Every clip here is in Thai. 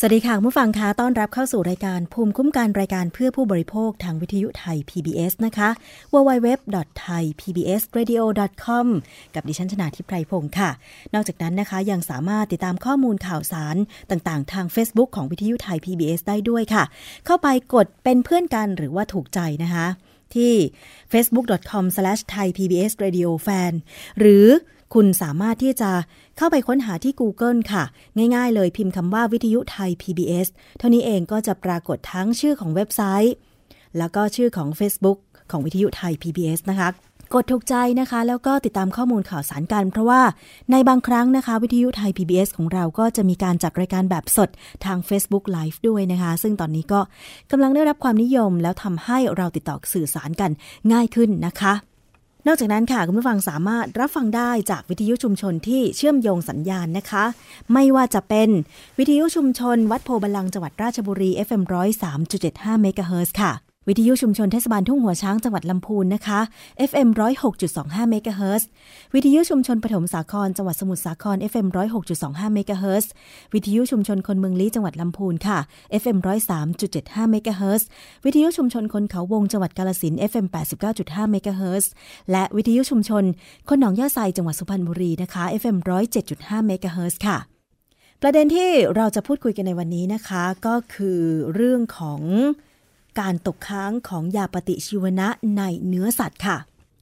สวัสดีค่ะผู้ฟังคะต้อนรับเข้าสู่รายการภูมิคุ้มกันรายการเพื่อผู้บริโภคทางวิทยุไทย PBS นะคะ www.thaipbsradio.com กับดิฉันชนาทิพไพรพงศ์ค่ะ นอกจากนั้นนะคะยังสามารถติดตามข้อมูลข่าวสารต่างๆ ทาง Facebook ของวิทยุไทย PBS ได้ด้วยค่ะ เข้าไปกดเป็นเพื่อนกันหรือว่าถูกใจนะคะ ที่ facebook.com/thaipbsradiofan หรือ คุณสามารถที่จะเข้าไปค้นหาที่ Google ค่ะ ง่ายๆเลยพิมพ์คำว่าวิทยุไทย PBS เท่านี้เองก็จะปรากฏทั้งชื่อของเว็บไซต์ แล้วก็ชื่อของ Facebook ของวิทยุไทย PBS นะคะกดถูกใจนะคะ แล้วก็ติดตามข้อมูลข่าวสารกัน เพราะว่าในบางครั้งนะคะ วิทยุไทย PBS ของเราก็จะมีการจัดรายการแบบสดทาง Facebook Live ด้วยนะคะ ซึ่งตอนนี้ก็กำลังได้รับความนิยมแล้วทำให้เราติดต่อสื่อสารกันง่ายขึ้นนะคะ นอกจากนั้นค่ะ คุณผู้ฟังสามารถรับฟังได้จากวิทยุชุมชนที่เชื่อมโยงสัญญาณนะคะ ไม่ว่าจะเป็นวิทยุชุมชน วัดโพธิ์บัลลังก์จังหวัดราชบุรี FM 103.75เมกะเฮิรตซ์ค่ะ วิทยุชุมชนเทศบาลทุ่งหัวช้างจังหวัดลำพูนนะคะ FM 106.25เมกะเฮิรตซ์วิทยุชุมชนปฐมสาครจังหวัดสมุทรสาคร FM 106.25เมกะเฮิรตซ์วิทยุชุมชนคนเมืองลี้จังหวัดลำพูนค่ะ FM 103.75เมกะเฮิรตซ์วิทยุชุมชนคนเขาวงจังหวัดกาลสิน FM 89.5เมกะเฮิรตซ์และวิทยุชุมชน คนหนองย่าไซจังหวัดสุพรรณบุรีนะคะ FM 107.5เมกะเฮิรตซ์ค่ะประเด็นที่เราจะพูดคุยกันในวันนี้นะคะ ก็คือเรื่องของ การตกค้างของยาปฏิชีวนะในเนื้อสัตว์ค่ะ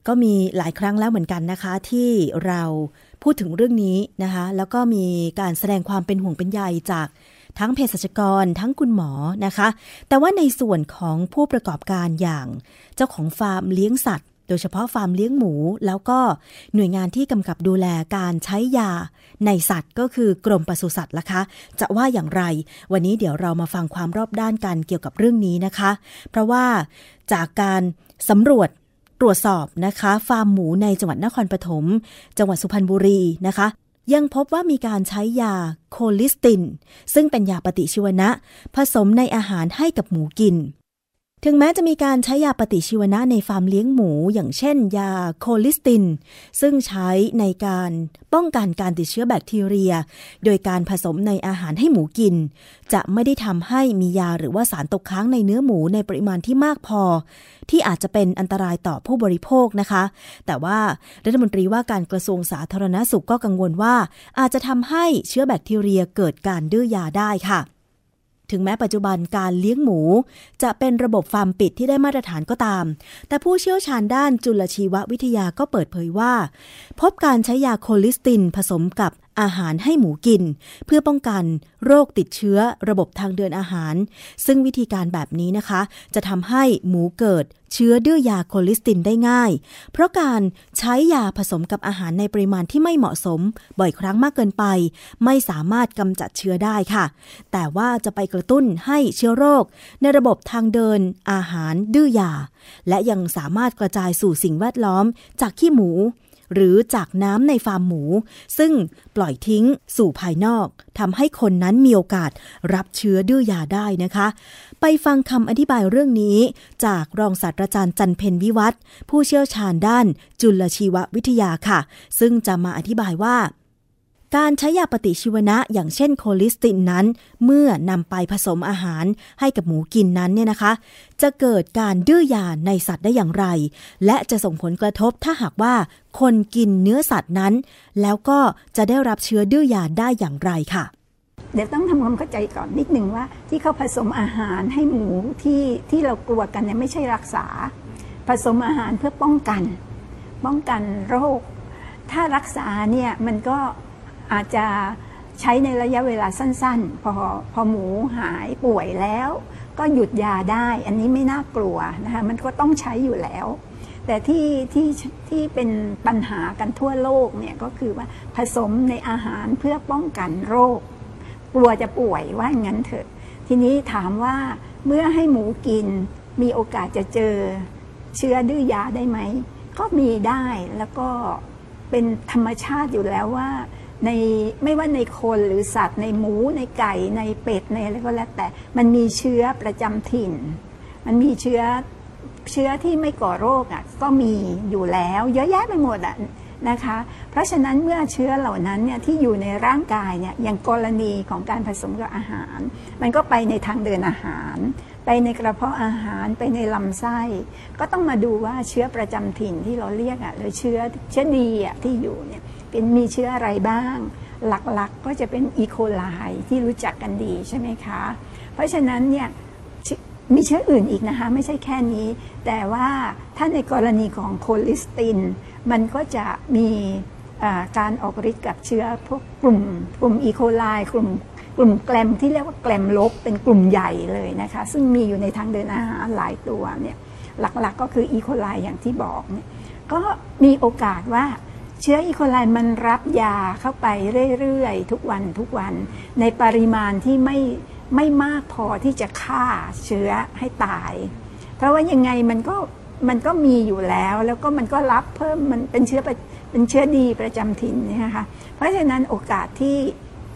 ก็มีหลายครั้งแล้วเหมือนกันนะคะ ที่เราพูดถึงเรื่องนี้นะคะ แล้วก็มีการแสดงความเป็นห่วงเป็นใยจากทั้งเภสัชกรทั้งคุณหมอนะคะ แต่ว่าในส่วนของผู้ประกอบการอย่าง เจ้าของฟาร์มเลี้ยงสัตว์ โดยเฉพาะฟาร์มเลี้ยงหมู แล้วก็หน่วยงานที่กำกับดูแลการใช้ยาในสัตว์ก็คือกรมปศุสัตว์ละคะ จะว่าอย่างไร วันนี้เดี๋ยวเรามาฟังความรอบด้านกันเกี่ยวกับเรื่องนี้นะคะ เพราะว่าจากการสำรวจตรวจสอบนะคะ ฟาร์มหมูในจังหวัดนครปฐมจังหวัดสุพรรณบุรีนะคะยังพบว่ามีการใช้ยาโคลิสติน ซึ่งเป็นยาปฏิชีวนะ ผสมในอาหารให้กับหมูกิน ถึงแม้จะมีการใช้ยาปฏิชีวนะในฟาร์มเลี้ยงหมู อย่างเช่น ยาโคลิสติน ซึ่งใช้ในการป้องกันการติดเชื้อแบคทีเรีย โดยการผสมในอาหารให้หมูกิน จะไม่ได้ทำให้มียาหรือว่าสารตกค้างในเนื้อหมูในปริมาณที่มากพอ ที่อาจจะเป็นอันตรายต่อผู้บริโภคนะคะ แต่ว่ารัฐมนตรีว่าการกระทรวงสาธารณสุขก็กังวลว่า อาจจะทำให้เชื้อแบคทีเรียเกิดการดื้อยาได้ค่ะ ถึงแม้ปัจจุบันการเลี้ยงหมู จะเป็นระบบฟาร์มปิดที่ได้มาตรฐานก็ตาม แต่ผู้เชี่ยวชาญด้านจุลชีววิทยาก็เปิดเผยว่า พบการใช้ยาโคลิสตินผสมกับ อาหารให้หมูกิน เพื่อป้องกันโรคติดเชื้อระบบทางเดินอาหาร ซึ่งวิธีการแบบนี้นะคะ จะทำให้หมูเกิดเชื้อดื้อยาโคลิสตินได้ง่าย เพราะการใช้ยาผสมกับอาหารในปริมาณที่ไม่เหมาะสม บ่อยครั้งมากเกินไป ไม่สามารถกำจัดเชื้อได้ค่ะ แต่ว่าจะไปกระตุ้นให้เชื้อโรค ในระบบทางเดินอาหารดื้อยา และยังสามารถกระจายสู่สิ่งแวดล้อมจากขี้หมู หรือจากน้ำในฟาร์มหมู ซึ่งปล่อยทิ้งสู่ภายนอกทำให้คนนั้นมีโอกาสรับเชื้อดื้อยาได้นะคะ ไปฟังคำอธิบายเรื่องนี้ จากรองศาสตราจารย์จันเพนวิวัฒน์ผู้เชี่ยวชาญด้านจุลชีววิทยาค่ะ ซึ่งจะมาอธิบายว่า การใช้ยาปฏิชีวนะอย่างเช่นโคลิสตินนั้น เมื่อนำไปผสมอาหารให้กับหมูกินนั้นเนี่ยนะคะ จะเกิดการดื้อยาในสัตว์ได้อย่างไร และจะส่งผลกระทบถ้าหากว่าคนกินเนื้อสัตว์นั้น แล้วก็จะได้รับเชื้อดื้อยาได้อย่างไรค่ะ เดี๋ยวต้องทำความเข้าใจก่อนนิดหนึ่งว่า ที่เขาผสมอาหารให้หมูที่ที่เรากลัวกันเนี่ยไม่ใช่รักษา ผสมอาหารเพื่อป้องกัน ป้องกันโรค ถ้ารักษาเนี่ยมันก็ อาจจะใช้ในระยะเวลาสั้นๆ พอพอหมูหายป่วยแล้ว ก็หยุดยาได้ อันนี้ไม่น่ากลัวนะคะมันก็ต้องใช้อยู่แล้ว แต่ที่ที่ที่เป็นปัญหากันทั่วโลกเนี่ยก็คือว่าผสมในอาหารเพื่อป้องกันโรค กลัวจะป่วยว่างั้นเถอะ ทีนี้ถามว่าเมื่อให้หมูกินมีโอกาสจะเจอเชื้อดื้อยาได้ไหม ก็มีได้แล้วก็เป็นธรรมชาติอยู่แล้วว่า ในไม่ว่าในคนหรือสัตว์ ในหมูในไก่ในเป็ดในอะไรก็แล้วแต่ มันมีเชื้อประจำถิ่น มันมีเชื้อเชื้อที่ไม่ก่อโรคอะก็มีอยู่แล้ว เยอะแยะไปหมดอะนะคะ เพราะฉะนั้นเมื่อเชื้อเหล่านั้นเนี่ยที่อยู่ในร่างกายเนี่ยอย่างกรณีของการผสมกับอาหาร มันก็ไปในทางเดินอาหาร ไปในกระเพาะอาหารไปในลำไส้ ก็ต้องมาดูว่าเชื้อประจำถิ่นที่เราเรียกอะหรือเชื้อเชื้อดีอะที่อยู่เนี่ย เป็นมีเชื้ออะไรบ้าง หลักๆก็จะเป็นอีโคไลที่รู้จักกันดีใช่ไหมคะ เพราะฉะนั้นเนี่ยมีเชื้ออื่นอีกนะคะ ไม่ใช่แค่นี้ แต่ว่าถ้าในกรณีของโคลิสติน มันก็จะมีการออกฤทธิ์กับเชื้อพวกกลุ่มกลุ่มอีโคไลกลุ่มกลุ่มแกลมที่เรียกว่าแกลมลบเป็นกลุ่มใหญ่เลยนะคะ ซึ่งมีอยู่ในทางเดินอาหารหลายตัวเนี่ยหลักๆก็คืออีโคไลอย่างที่บอกเนี่ยก็มีโอกาสว่า เชื้ออีโคไลมันรับยาเข้าไปเรื่อยๆ ทุกวันทุกวัน ในปริมาณที่ไม่ไม่มากพอที่จะฆ่าเชื้อให้ตาย เพราะว่ายังไงมันก็มันก็มีอยู่แล้ว แล้วก็มันก็รับเพิ่มมันเป็นเชื้อเป็นเชื้อดีประจำถิ่นนะคะเพราะฉะนั้นโอกาสที่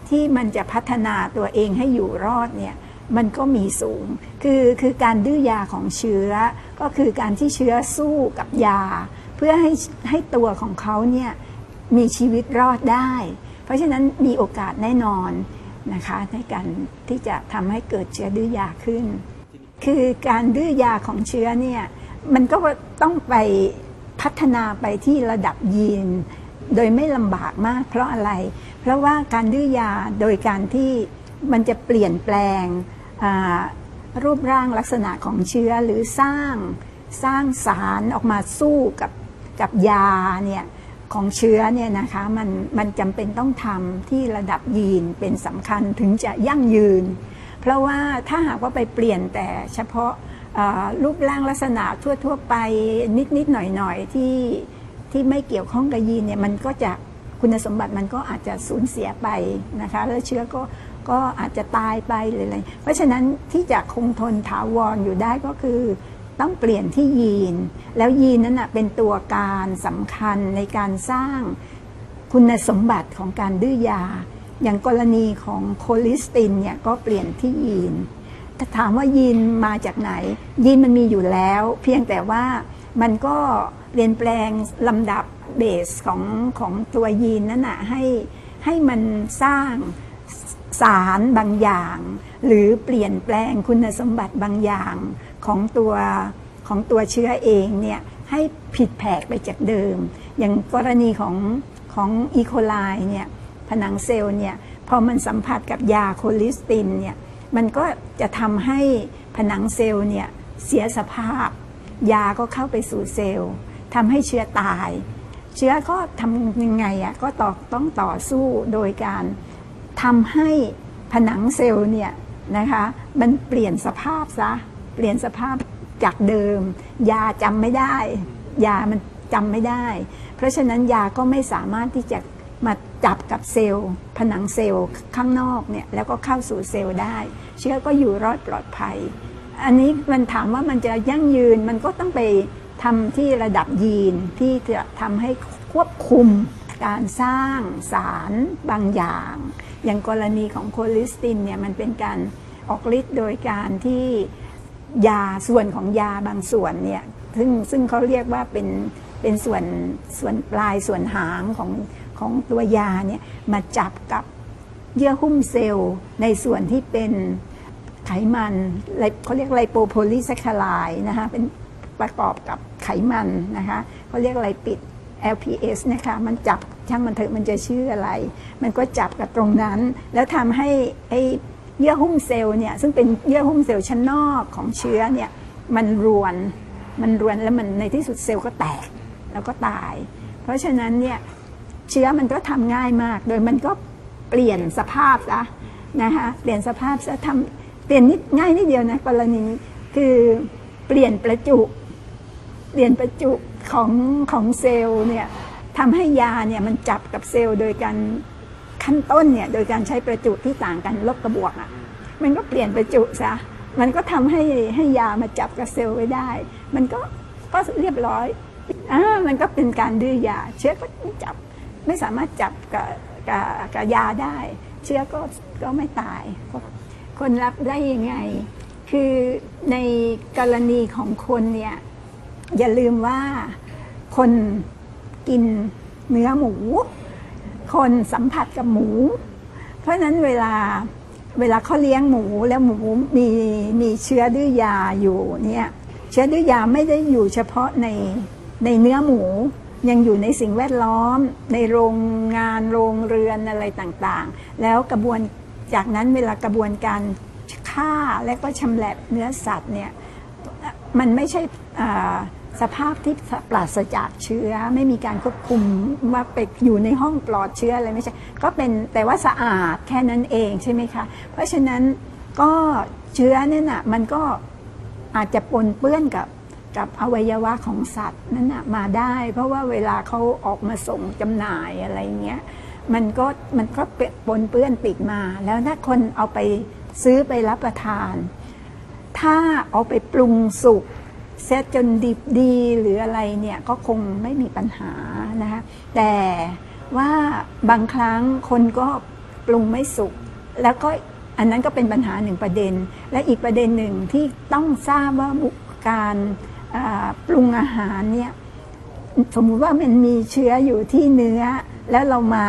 ที่มันจะพัฒนาตัวเองให้อยู่รอดเนี่ยมันก็มีสูง คือคือการดื้อยาของเชื้อ ก็คือการที่เชื้อสู้กับยา พื่อให้ให้ตัวของเขาเนี่ยมีชีวิตรอดได้ เพราะฉะนั้นมีโอกาสแน่นอนนะคะในการที่จะทำให้เกิดเชื้อดื้อยาขึ้น คือการดื้อยาของเชื้อเนี่ยมันก็ต้องไปพัฒนาไปที่ระดับยีน โดยไม่ลำบากมากเพราะอะไร เพราะว่าการดื้อยาโดยการที่มันจะเปลี่ยนแปลงรูปร่างลักษณะของเชื้อหรือสร้างสร้างสารออกมาสู้กับ กับยาเนี่ยของเชื้อเนี่ยนะคะมันมันจำเป็นต้องทำที่ระดับยีนเป็นสำคัญถึงจะยั่งยืน เพราะว่าถ้าหากว่าไปเปลี่ยนแต่เฉพาะรูปร่างลักษณะทั่ว ๆ ไปนิดนิดหน่อยหน่อยที่ที่ไม่เกี่ยวข้องกับยีนเนี่ยมันก็จะคุณสมบัติมันก็อาจจะสูญเสียไปนะคะแล้วเชื้อก็ก็อาจจะตายไปหรืออะไรเพราะฉะนั้นที่จะคงทนถาวรออยู่ได้ก็คือ ต้องเปลี่ยนที่ยีน แล้วยีนนั้นนะเป็นตัวการสำคัญในการสร้างคุณสมบัติของการดื้อยา อย่างกรณีของโคลิสตินเนี่ยก็เปลี่ยนที่ยีนถ้าถามว่ายีนมาจากไหน ยีนมันมีอยู่แล้ว เพียงแต่ว่ามันก็เปลี่ยนแปลงลำดับเบสของของตัวยีนนั้นนะให้ให้มันสร้างสารบางอย่าง หรือเปลี่ยนแปลงคุณสมบัติบางอย่าง ของตัวของตัวเชื้อเองเนี่ยให้ผิดแผกไปจากเดิม อย่างกรณีของของอีโคไลเนี่ยผนังเซลล์เนี่ยพอมันสัมผัสกับยาโคลิสตินเนี่ยมันก็จะทำให้ผนังเซลล์เนี่ยเสียสภาพ ยาก็เข้าไปสู่เซลล์ทำให้เชื้อตาย เชื้อก็ทำยังไงอะก็ต่อต้องต่อสู้โดยการทำให้ผนังเซลล์เนี่ยนะคะมันเปลี่ยนสภาพซะ เปลี่ยนสภาพจากเดิม ยาจำไม่ได้ ยามันจำไม่ได้ เพราะฉะนั้นยาก็ไม่สามารถที่จะมาจับกับเซลล์ ผนังเซลล์ข้างนอกเนี่ยแล้วก็เข้าสู่เซลล์ได้ เชื้อก็อยู่รอดปลอดภัย อันนี้มันถามว่ามันจะยั่งยืนมันก็ต้องไปทำที่ระดับยีนที่จะทำให้ควบคุมการสร้างสารบางอย่าง อย่างกรณีของโคลิสตินเนี่ยมันเป็นการออกฤทธิ์โดยการที่ ยาส่วนของยาบางส่วนเนี่ยซึ่งซึ่งเขาเรียกว่าเป็นเป็นส่วนส่วนปลายส่วนหางของของตัวยาเนี่ยมาจับกับเยื่อหุ้มเซลล์ในส่วนที่เป็นไขมันเขาเรียกไลโปโพลิแซคคารายนะคะเป็นประกอบกับไขมันนะคะเขาเรียกอะไรปิด LPS นะคะมันจับช่างมันเถอะมันจะชื่ออะไร มันก็จับกับตรงนั้น แล้วทำให้ไอ เยื่อหุ้มเซลล์เนี่ยซึ่งเป็นเยื่อหุ้มเซลล์ชั้นนอกของเชื้อเนี่ยมันรวนมันรวนแล้วมันในที่สุดเซลล์ก็แตกแล้วก็ตาย เพราะฉะนั้นเนี่ยเชื้อมันก็ทำง่ายมาก โดยมันก็เปลี่ยนสภาพซะนะคะเปลี่ยนสภาพซะทำเปลี่ยนนิดง่ายนิดเดียวนะกรณีคือเปลี่ยนประจุเปลี่ยนประจุของของเซลล์เนี่ยทำให้ยาเนี่ยมันจับกับเซลล์โดยการ ขั้นต้นเนี่ยโดยการใช้ประจุที่ต่างกันลบกับบวกอะ่ะมันก็เปลี่ยนประจุซะมันก็ทำให้ให้ยามาจับกับเซลล์ไว้ได้ มันก็ก็เรียบร้อยอ่ามันก็เป็นการดื้อยา เชื้อก็ไม่จับไม่สามารถจับกับกับกับยาได้ เชื้อก็ก็ไม่ตาย คนรับได้ยังไง คือในกรณีของคนเนี่ยอย่าลืมว่าคนกินเนื้อหมู คนสัมผัสกับหมู เพราะนั้นเวลาเวลาเขาเลี้ยงหมูแล้วหมูมีมีเชื้อดื้อยาอยู่เนี่ยเชื้อดื้อยาไม่ได้อยู่เฉพาะในในเนื้อหมูยังอยู่ในสิ่งแวดล้อม ในโรงงานโรงเรือนอะไรต่างๆ แล้วกระบวนจากนั้นเวลากระบวนการฆ่าและก็ชำแหละเนื้อสัตว์เนี่ยมันไม่ใช่ สภาพที่ปราศจากเชื้อ ไม่มีการควบคุมว่าไปอยู่ในห้องปลอดเชื้ออะไรไม่ใช่ ก็เป็นแต่ว่าสะอาดแค่นั้นเองใช่ไหมคะ เพราะฉะนั้นก็เชื้อเนี่ยนะมันก็อาจจะปนเปื้อนกับกับอวัยวะของสัตว์นั้นนะมาได้ เพราะว่าเวลาเขาออกมาส่งจำหน่ายอะไรเงี้ยมันก็มันก็ปนเปื้อนติดมา แล้วถ้าคนเอาไปซื้อไปรับประทาน ถ้าเอาไปปรุงสุก เซตจนดิบดีหรืออะไรเนี่ยก็คงไม่มีปัญหานะคะแต่ว่าบางครั้งคนก็ปรุงไม่สุก แล้วก็อันนั้นก็เป็นปัญหาหนึ่งประเด็น และอีกประเด็นหนึ่งที่ต้องทราบว่าการปรุงอาหารเนี่ยสมมุติว่ามันมีเชื้ออยู่ที่เนื้อ แล้วเรามา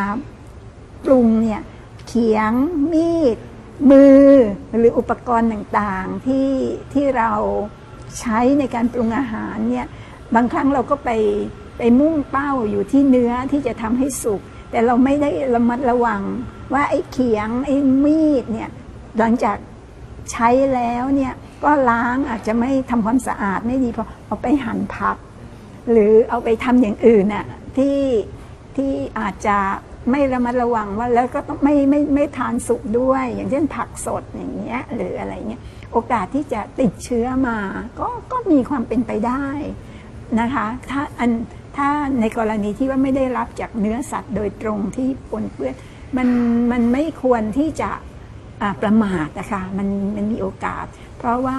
ปรุงเนี่ยเขียงมีด มือหรืออุปกรณ์ต่างๆที่ที่เรา ใช้ในการปรุงอาหารเนี่ยบางครั้งเราก็ไปไปมุ่งเป้าอยู่ที่เนื้อที่จะทำให้สุก แต่เราไม่ได้ระมัดระวังว่าไอ้เขียงไอ้มีดเนี่ยหลังจากใช้แล้วเนี่ยก็ล้างอาจจะไม่ทำความสะอาดไม่ดีพอเอาไปหั่นผัก หรือเอาไปทำอย่างอื่นน่ะที่ที่อาจจะไม่ระมัดระวังว่าแล้วก็ต้องไม่ไม่ไม่ทานสุกด้วย อย่างเช่นผักสดอย่างเงี้ยหรืออะไรเงี้ย โอกาสที่จะติดเชื้อมาก็ก็มีความเป็นไปได้นะคะถ้าอันถ้าในกรณีที่ว่าไม่ได้รับจากเนื้อสัตว์โดยตรงที่ปนเปื้อนมันมันไม่ควรที่จะประมาทนะคะมันมันมีโอกาส เพราะว่า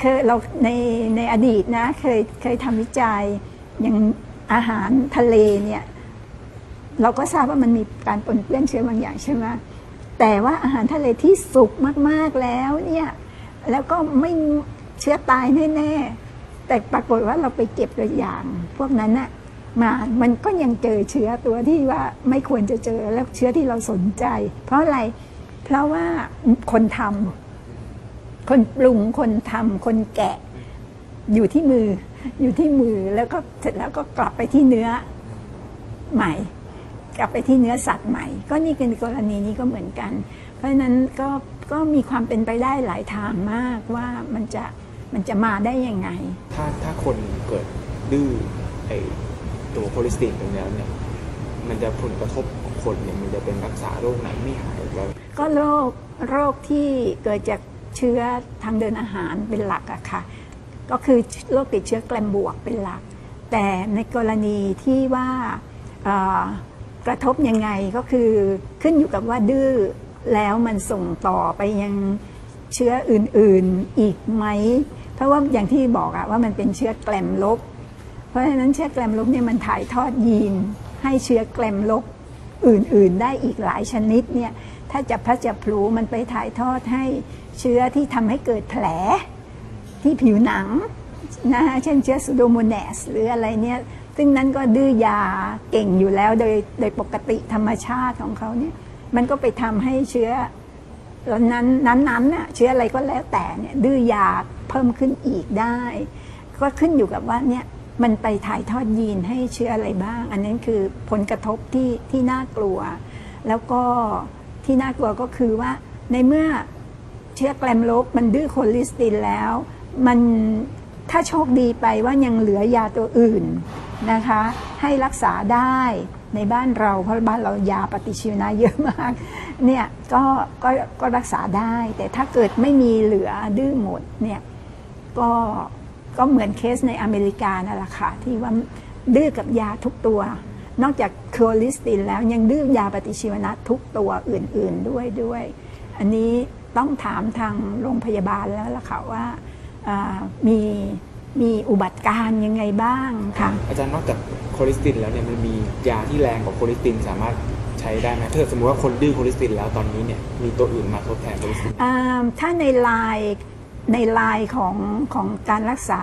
เคยเราในในอดีตนะเคยเคยทำวิจัยอย่างอาหารทะเลเนี่ยเราก็ทราบว่ามันมีการปนเปื้อนเชื้อบางอย่างใช่ไหม แต่ว่าอาหารทะเลที่สุกมากๆแล้วเนี่ยแล้วก็ไม่เชื้อตายแน่ๆแต่ปรากฏว่าเราไปเก็บตัวอย่าง พวกนั้นน่ะมามันก็ยังเจอเชื้อตัวที่ว่าไม่ควรจะเจอแล้วเชื้อที่เราสนใจ เพราะอะไร เพราะว่าคนทำคนปรุงคนทำคนแกะ อยู่ที่มือ อยู่ที่มือแล้วก็เสร็จแล้วก็กลับไปที่เนื้อใหม่ กลับไปที่เนื้อสัตว์ใหม่ ก็นี่เป็นกรณีนี้ก็เหมือนกัน เพราะฉะนั้นก็ก็มีความเป็นไปได้หลายทางมากว่ามันจะมันจะมาได้ยังไง ถ้าถ้าคนเกิดดื้อไอตัวโคเลสเตอรอลตรงนี้เนี่ยมันจะผลกระทบของคนเนี่ยมันจะเป็นรักษาโรคไหนไม่หายแล้วก็โรคโรคที่เกิดจากเชื้อทางเดินอาหารเป็นหลักอะค่ะ ก็คือโรคติดเชื้อแกลมบวกเป็นหลัก แต่ในกรณีที่ว่า กระทบยังไงก็คือขึ้นอยู่กับว่าดื้อแล้วมันส่งต่อไปยังเชื้ออื่นๆอีกไหม เพราะว่าอย่างที่บอกอะว่ามันเป็นเชื้อแกลมลบ เพราะฉะนั้นเชื้อแกลมลบเนี่ยมันถ่ายทอดยีน ให้เชื้อแกลมลบอื่นๆ ได้อีกหลายชนิดเนี่ยถ้าจะพัจะพลูมันไปถ่ายทอดให้เชื้อที่ทำให้เกิดแผลที่ผิวหนังนะฮะเช่นเชื้อซูโดโมเนสหรืออะไรเนี่ย ซึ่งนั้นก็ดื้อยาเก่งอยู่แล้วโดยโดยปกติธรรมชาติของเขาเนี่ย มันก็ไปทำให้เชื้อนั้นนั้นๆน่ะเชื้ออะไรก็แล้วแต่เนี่ยดื้อยาเพิ่มขึ้นอีกได้ ก็ขึ้นอยู่กับว่าเนี่ยมันไปถ่ายทอดยีนให้เชื้ออะไรบ้าง อันนั้นคือผลกระทบที่ที่น่ากลัว แล้วก็ที่น่ากลัวก็คือว่าในเมื่อเชื้อแกลมลบมันดื้อโคลิสตินแล้ว มันถ้าโชคดีไปว่ายังเหลือยาตัวอื่น นะคะให้รักษาได้ในบ้านเราเพราะบ้านเรายาปฏิชีวนะเยอะมากเนี่ยก็ก็ก็รักษาได้ แต่ถ้าเกิดไม่มีเหลือดื้อหมดเนี่ยก็ก็เหมือนเคสในอเมริกานั่นแหละค่ะที่ว่าดื้อกับยาทุกตัวนอกจากโคลิสตินแล้วยังดื้อยาปฏิชีวนะทุกตัวอื่นๆด้วยด้วย อันนี้ต้องถามทางโรงพยาบาลแล้วล่ะค่ะว่ามี มีอุบัติการณ์ยังไงบ้างค่ะ อาจารย์นอกจากโคลิสตินแล้วเนี่ยมันมียาที่แรงกว่าโคลิสตินสามารถใช้ได้ไหมถ้าสมมติว่าคนดื้อโคลิสตินแล้วตอนนี้เนี่ยมีตัวอื่นมาทดแทนโคลิสตินถ้าในลายในลายของของการรักษา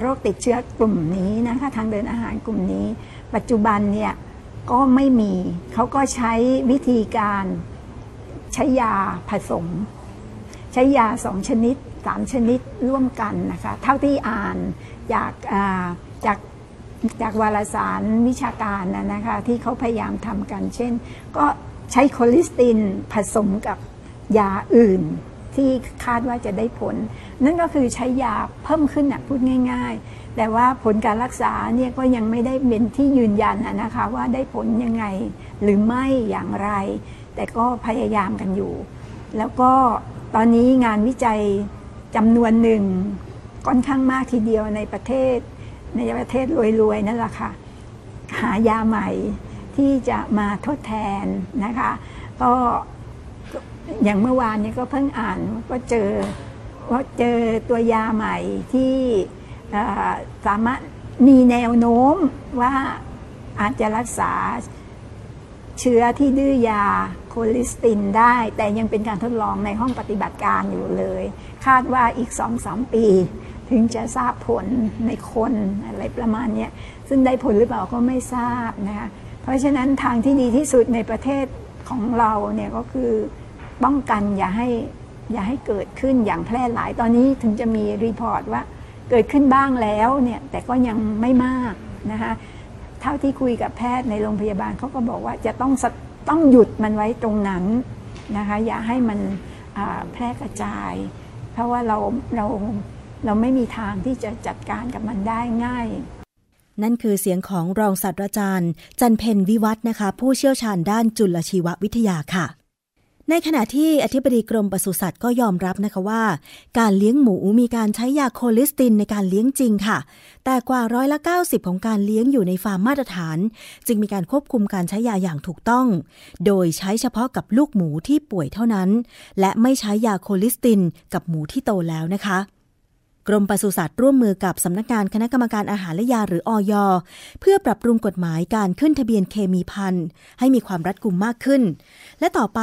โรคติดเชื้อกลุ่มนี้นะคะทางเดินอาหารกลุ่มนี้ ปัจจุบันเนี่ยก็ไม่มีเขาก็ใช้วิธีการใช้ยาผสม ใช้ยาสองชนิด สามชนิดร่วมกันนะคะ เท่าที่อ่านจากจากจากวารสารวิชาการนะคะที่เขาพยายามทำกัน เช่น ก็ใช้โคลิสตินผสมกับยาอื่นที่คาดว่าจะได้ผล นั่นก็คือใช้ยาเพิ่มขึ้นนะพูดง่าย ๆ แต่ว่าผลการรักษาเนี่ยก็ยังไม่ได้เป็นที่ยืนยันนะคะว่าได้ผลยังไงหรือไม่อย่างไร แต่ก็พยายามกันอยู่ แล้วก็ตอนนี้งานวิจัย จำนวนหนึ่งค่อนข้างมากทีเดียวในประเทศ ในประเทศรวยๆนั่นแหละค่ะ หายาใหม่ที่จะมาทดแทนนะคะ ก็อย่างเมื่อวานนี้ก็เพิ่งอ่านก็เจอว่าเจอตัวยาใหม่ที่สามารถมีแนวโน้มว่าอาจจะรักษาเชื้อที่ดื้อยา คลิสตินได้ แต่ยังเป็นการทดลองในห้องปฏิบัติการอยู่เลย คาดว่าอีกสองสามปี ถึงจะทราบผลในคนอะไรประมาณนี้ซึ่งได้ผลหรือเปล่าก็ไม่ทราบนะคะเพราะฉะนั้นทางที่ดีที่สุดในประเทศของเราเนี่ยก็คือป้องกันอย่าให้อย่าให้เกิดขึ้นอย่างแพร่หลายตอนนี้ถึงจะมีรีพอร์ตว่าเกิดขึ้นบ้างแล้วเนี่ยแต่ก็ยังไม่มากนะคะเท่าที่คุยกับแพทย์ในโรงพยาบาลเขาก็บอกว่าจะต้อง ต้องหยุดมันไว้ตรงนั้นนะคะ อย่าให้มันแพร่กระจาย เพราะว่าเราเราเราไม่มีทางที่จะจัดการกับมันได้ง่าย นั่นคือเสียงของรองศาสตราจารย์ จันเพนวิวัฒนะคะ ผู้เชี่ยวชาญด้านจุลชีววิทยาค่ะ ในขณะที่อธิบดีกรมปศุสัตว์ก็ยอมรับนะคะว่า การเลี้ยงหมูมีการใช้ยาโคลิสตินในการเลี้ยงจริงค่ะ แต่กว่าร้อยละ90 ของการเลี้ยงอยู่ในฟาร์มมาตรฐาน จึงมีการควบคุมการใช้ยาอย่างถูกต้อง โดยใช้เฉพาะกับลูกหมูที่ป่วยเท่านั้น และไม่ใช้ยาโคลิสตินกับหมูที่โตแล้วนะคะ กรมปศุสัตว์ร่วมมือกับสำนักงานคณะกรรมการอาหารและยาหรืออยเพื่อปรับปรุงกฎหมายการขึ้นทะเบียนเคมีพันธุ์ ให้มีความรัดกุมมากขึ้น และต่อไป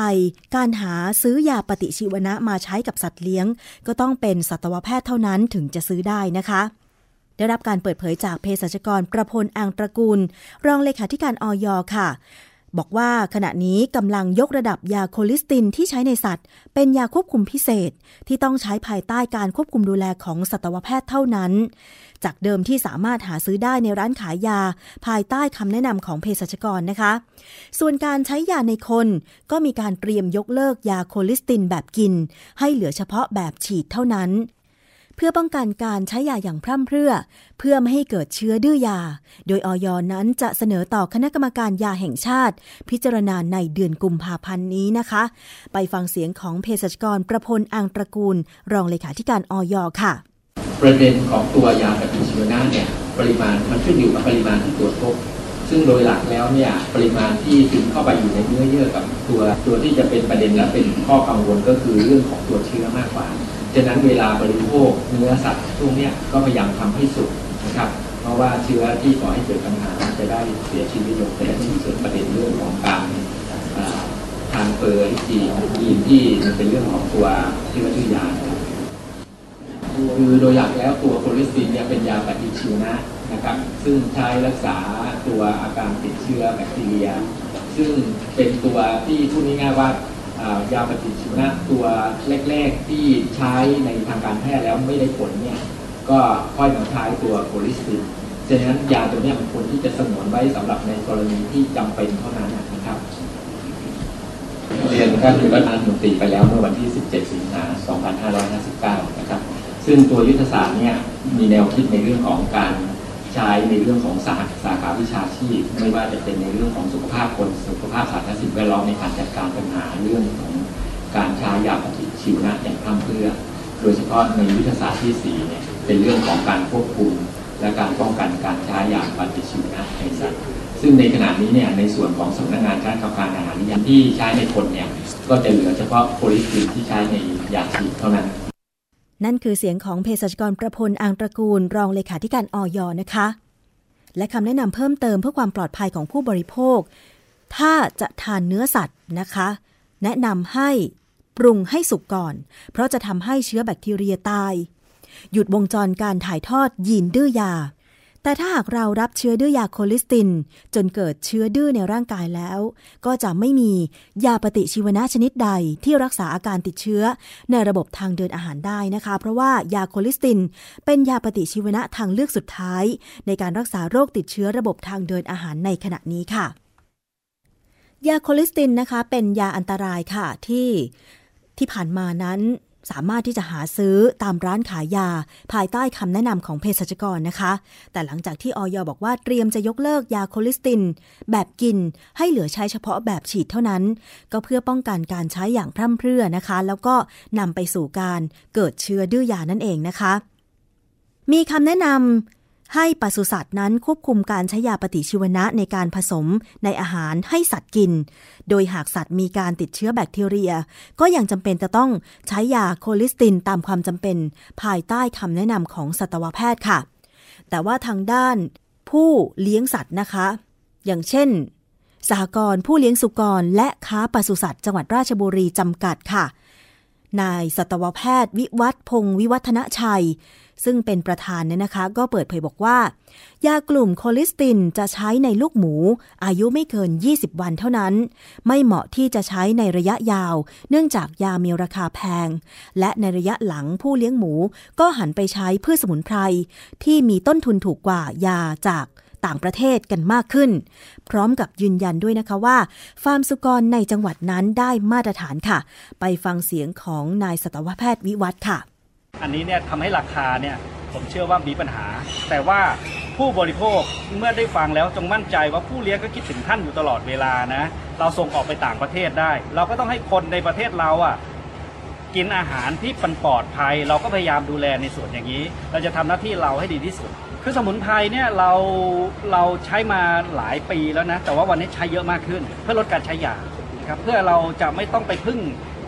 การหาซื้อยาปฏิชีวนะมาใช้กับสัตว์เลี้ยง ก็ต้องเป็นสัตวแพทย์เท่านั้นถึงจะซื้อได้นะคะได้รับการเปิดเผยจากเภสัชกรประพลอังตระกูล รองเลขาธิการอย.ค่ะ บอกว่าขณะนี้กำลังยกระดับยาโคลิสตินที่ใช้ในสัตว์ เป็นยาควบคุมพิเศษที่ต้องใช้ภายใต้การควบคุมดูแลของสัตวแพทย์เท่านั้น จากเดิมที่สามารถหาซื้อได้ในร้านขายยา ภายใต้คำแนะนำของเภสัชกรนะคะ ส่วนการใช้ยาในคนก็มีการเตรียมยกเลิกยาโคลิสตินแบบกิน ให้เหลือเฉพาะแบบฉีดเท่านั้น เพื่อป้องกันการใช้ยาอย่างพร่ำเพรื่อ เพื่อไม่ให้เกิดเชื้อดื้อยา โดยออยอนั้นจะเสนอต่อคณะกรรมการยาแห่งชาติ พิจารณาในเดือนกุมภาพันธ์นี้นะคะ ไปฟังเสียงของเภสัชกรประพลอังตระกูล รองเลขาธิการออยค่ะ ประเด็นของตัวยาปฏิชีวนะเนี่ยปริมาณมันขึ้นอยู่กับปริมาณที่ตรวจพบซึ่งโดยหลักแล้วเนี่ยปริมาณที่ซึมเข้าไปอยู่ในเนื้อเยื่อกับตัวตัวที่จะเป็นประเด็นและเป็นข้อกังวลก็คือเรื่องของตัวเชื้อมากกว่า ฉะนั้นเวลาบริโภคเนื้อสัตว์ช่วงนี้ก็พยายามทำให้สุกนะครับ เพราะว่าเชื้อที่ก่อให้เกิดปัญหาจะได้เสียชีวิตลงแต่ที่เกิดประเด็นเรื่องของการทางเปอร์จีนีนที่เป็นเรื่องของตัวที่ว่าชื่อยาคือโดยหลักแล้วตัวโคลิสตินเนี่ยเป็นยาปฏิชีวนะนะครับ ซึ่งใช้รักษาตัวอาการติดเชื้อแบคทีเรีย ซึ่งเป็นตัวที่พูดง่ายๆว่า ยาปฏิชีวนะตัวแรกๆที่ใช้ในทางการแพทย์แล้วไม่ได้ผลเนี่ยก็ค่อยมาใช้ตัวโคลิสตินฉะนั้นยาตัวนี้มันควรที่จะสมวนไว้สำหรับในกรณีที่จำเป็นเท่านั้นนะครับ เรียนท่านรัฐมนตรีไปแล้วเมื่อวันที่ 17 สิงหา2559 นะครับ ซึ่งตัวยุทธศาสตร์เนี่ยมีแนวคิดในเรื่องของการ ใช้ในเรื่องของสาสาขาวิชาชีพ ไม่ว่าจะเป็นในเรื่องของสุขภาพคนสุขภาพสาธารณสุขแวดล้อมในการจัดการปัญหาเรื่องของการใช้ยาปฏิชีวนะอย่างพร่ำเพรื่อ โดยเฉพาะในวิทยาศาสตร์ที่4เนี่ยเป็นเรื่องของการควบคุม และการป้องกันการใช้ยาปฏิชีวนะในสัตว์ซึ่งในขณะนี้เนี่ยในส่วนของสำนักงานการกำการอาหารยาที่ใช้ในคนเนี่ยก็จะเหลือเฉพาะโพลิสตินที่ใช้ในยาฉีดเท่านั้น นั่นคือเสียงของเภสัชกรประพลอังตระกูล รองเลขาธิการออยนะคะ และคำแนะนำเพิ่มเติมเพื่อความปลอดภัยของผู้บริโภค ถ้าจะทานเนื้อสัตว์นะคะ แนะนำให้ปรุงให้สุกก่อน เพราะจะทำให้เชื้อแบคทีเรียตาย หยุดวงจรการถ่ายทอดยีนดื้อยา แต่ถ้าหากเรารับเชื้อดื้อยาโคลิสติน จนเกิดเชื้อดื้อในร่างกายแล้ว ก็จะไม่มียาปฏิชีวนะชนิดใดที่รักษาอาการติดเชื้อ ในระบบทางเดินอาหารได้นะคะ เพราะว่ายาโคลิสติน เป็นยาปฏิชีวนะทางเลือกสุดท้าย ในการรักษาโรคติดเชื้อระบบทางเดินอาหารในขณะนี้ค่ะ ยาโคลิสตินนะคะเป็นยาอันตรายค่ะที่ที่ผ่านมานั้น สามารถที่จะหาซื้อตามร้านขายยา ภายใต้คำแนะนำของเภสัชกรนะคะ แต่หลังจากที่ออยบอกว่าเตรียมจะยกเลิกยาโคลิสติน แบบกินให้เหลือใช้เฉพาะแบบฉีดเท่านั้น ก็เพื่อป้องกันการใช้อย่างพร่ำเพรื่อนะคะ แล้วก็นำไปสู่การเกิดเชื้อดื้อยานั่นเองนะคะ มีคำแนะนำ ให้ปศุสัตว์นั้นควบคุมการใช้ยาปฏิชีวนะในการผสมในอาหารให้สัตว์กิน โดยหากสัตว์มีการติดเชื้อแบคทีเรีย ก็ยังจำเป็นจะต้องใช้ยาโคลิสตินตามความจำเป็น ภายใต้คำแนะนำของสัตวแพทย์ค่ะ แต่ว่าทางด้านผู้เลี้ยงสัตว์นะคะ อย่างเช่นสหกรณ์ผู้เลี้ยงสุกรและค้าปศุสัตว์จังหวัดราชบุรีจำกัดค่ะ นายสัตวแพทย์ วิวัฒพงศ์วิวัฒนชัย ซึ่งเป็นประธานเนี่ยนะคะ ก็เปิดเผยบอกว่า ยากลุ่มโคลิสตินจะใช้ในลูกหมู อายุไม่เกิน 20 วันเท่านั้น ไม่เหมาะที่จะใช้ในระยะยาว เนื่องจากยามีราคาแพง และในระยะหลังผู้เลี้ยงหมู ก็หันไปใช้พืชสมุนไพรที่มีต้นทุนถูกกว่ายาจาก ต่างประเทศกันมากขึ้น พร้อมกับยืนยันด้วยนะคะว่า ฟาร์มสุกรในจังหวัดนั้นได้มาตรฐานค่ะ ไปฟังเสียงของนายสัตวแพทย์วิวัฒน์ค่ะ อันนี้เนี่ยทำให้ราคาเนี่ยผมเชื่อว่ามีปัญหา แต่ว่าผู้บริโภคเมื่อได้ฟังแล้วจงมั่นใจว่าผู้เลี้ยงก็คิดถึงท่านอยู่ตลอดเวลานะ เราส่งออกไปต่างประเทศได้ เราก็ต้องให้คนในประเทศเราอะกินอาหารที่ปลอดภัย เราก็พยายามดูแลในส่วนอย่างนี้ เราจะทำหน้าที่เราให้ดีที่สุด คือสมุนไพรเนี่ยเราเราใช้มาหลายปีแล้วนะ แต่ว่าวันนี้ใช้เยอะมากขึ้น เพื่อลดการใช้ยานะครับเพื่อเราจะไม่ต้องไปพึ่ง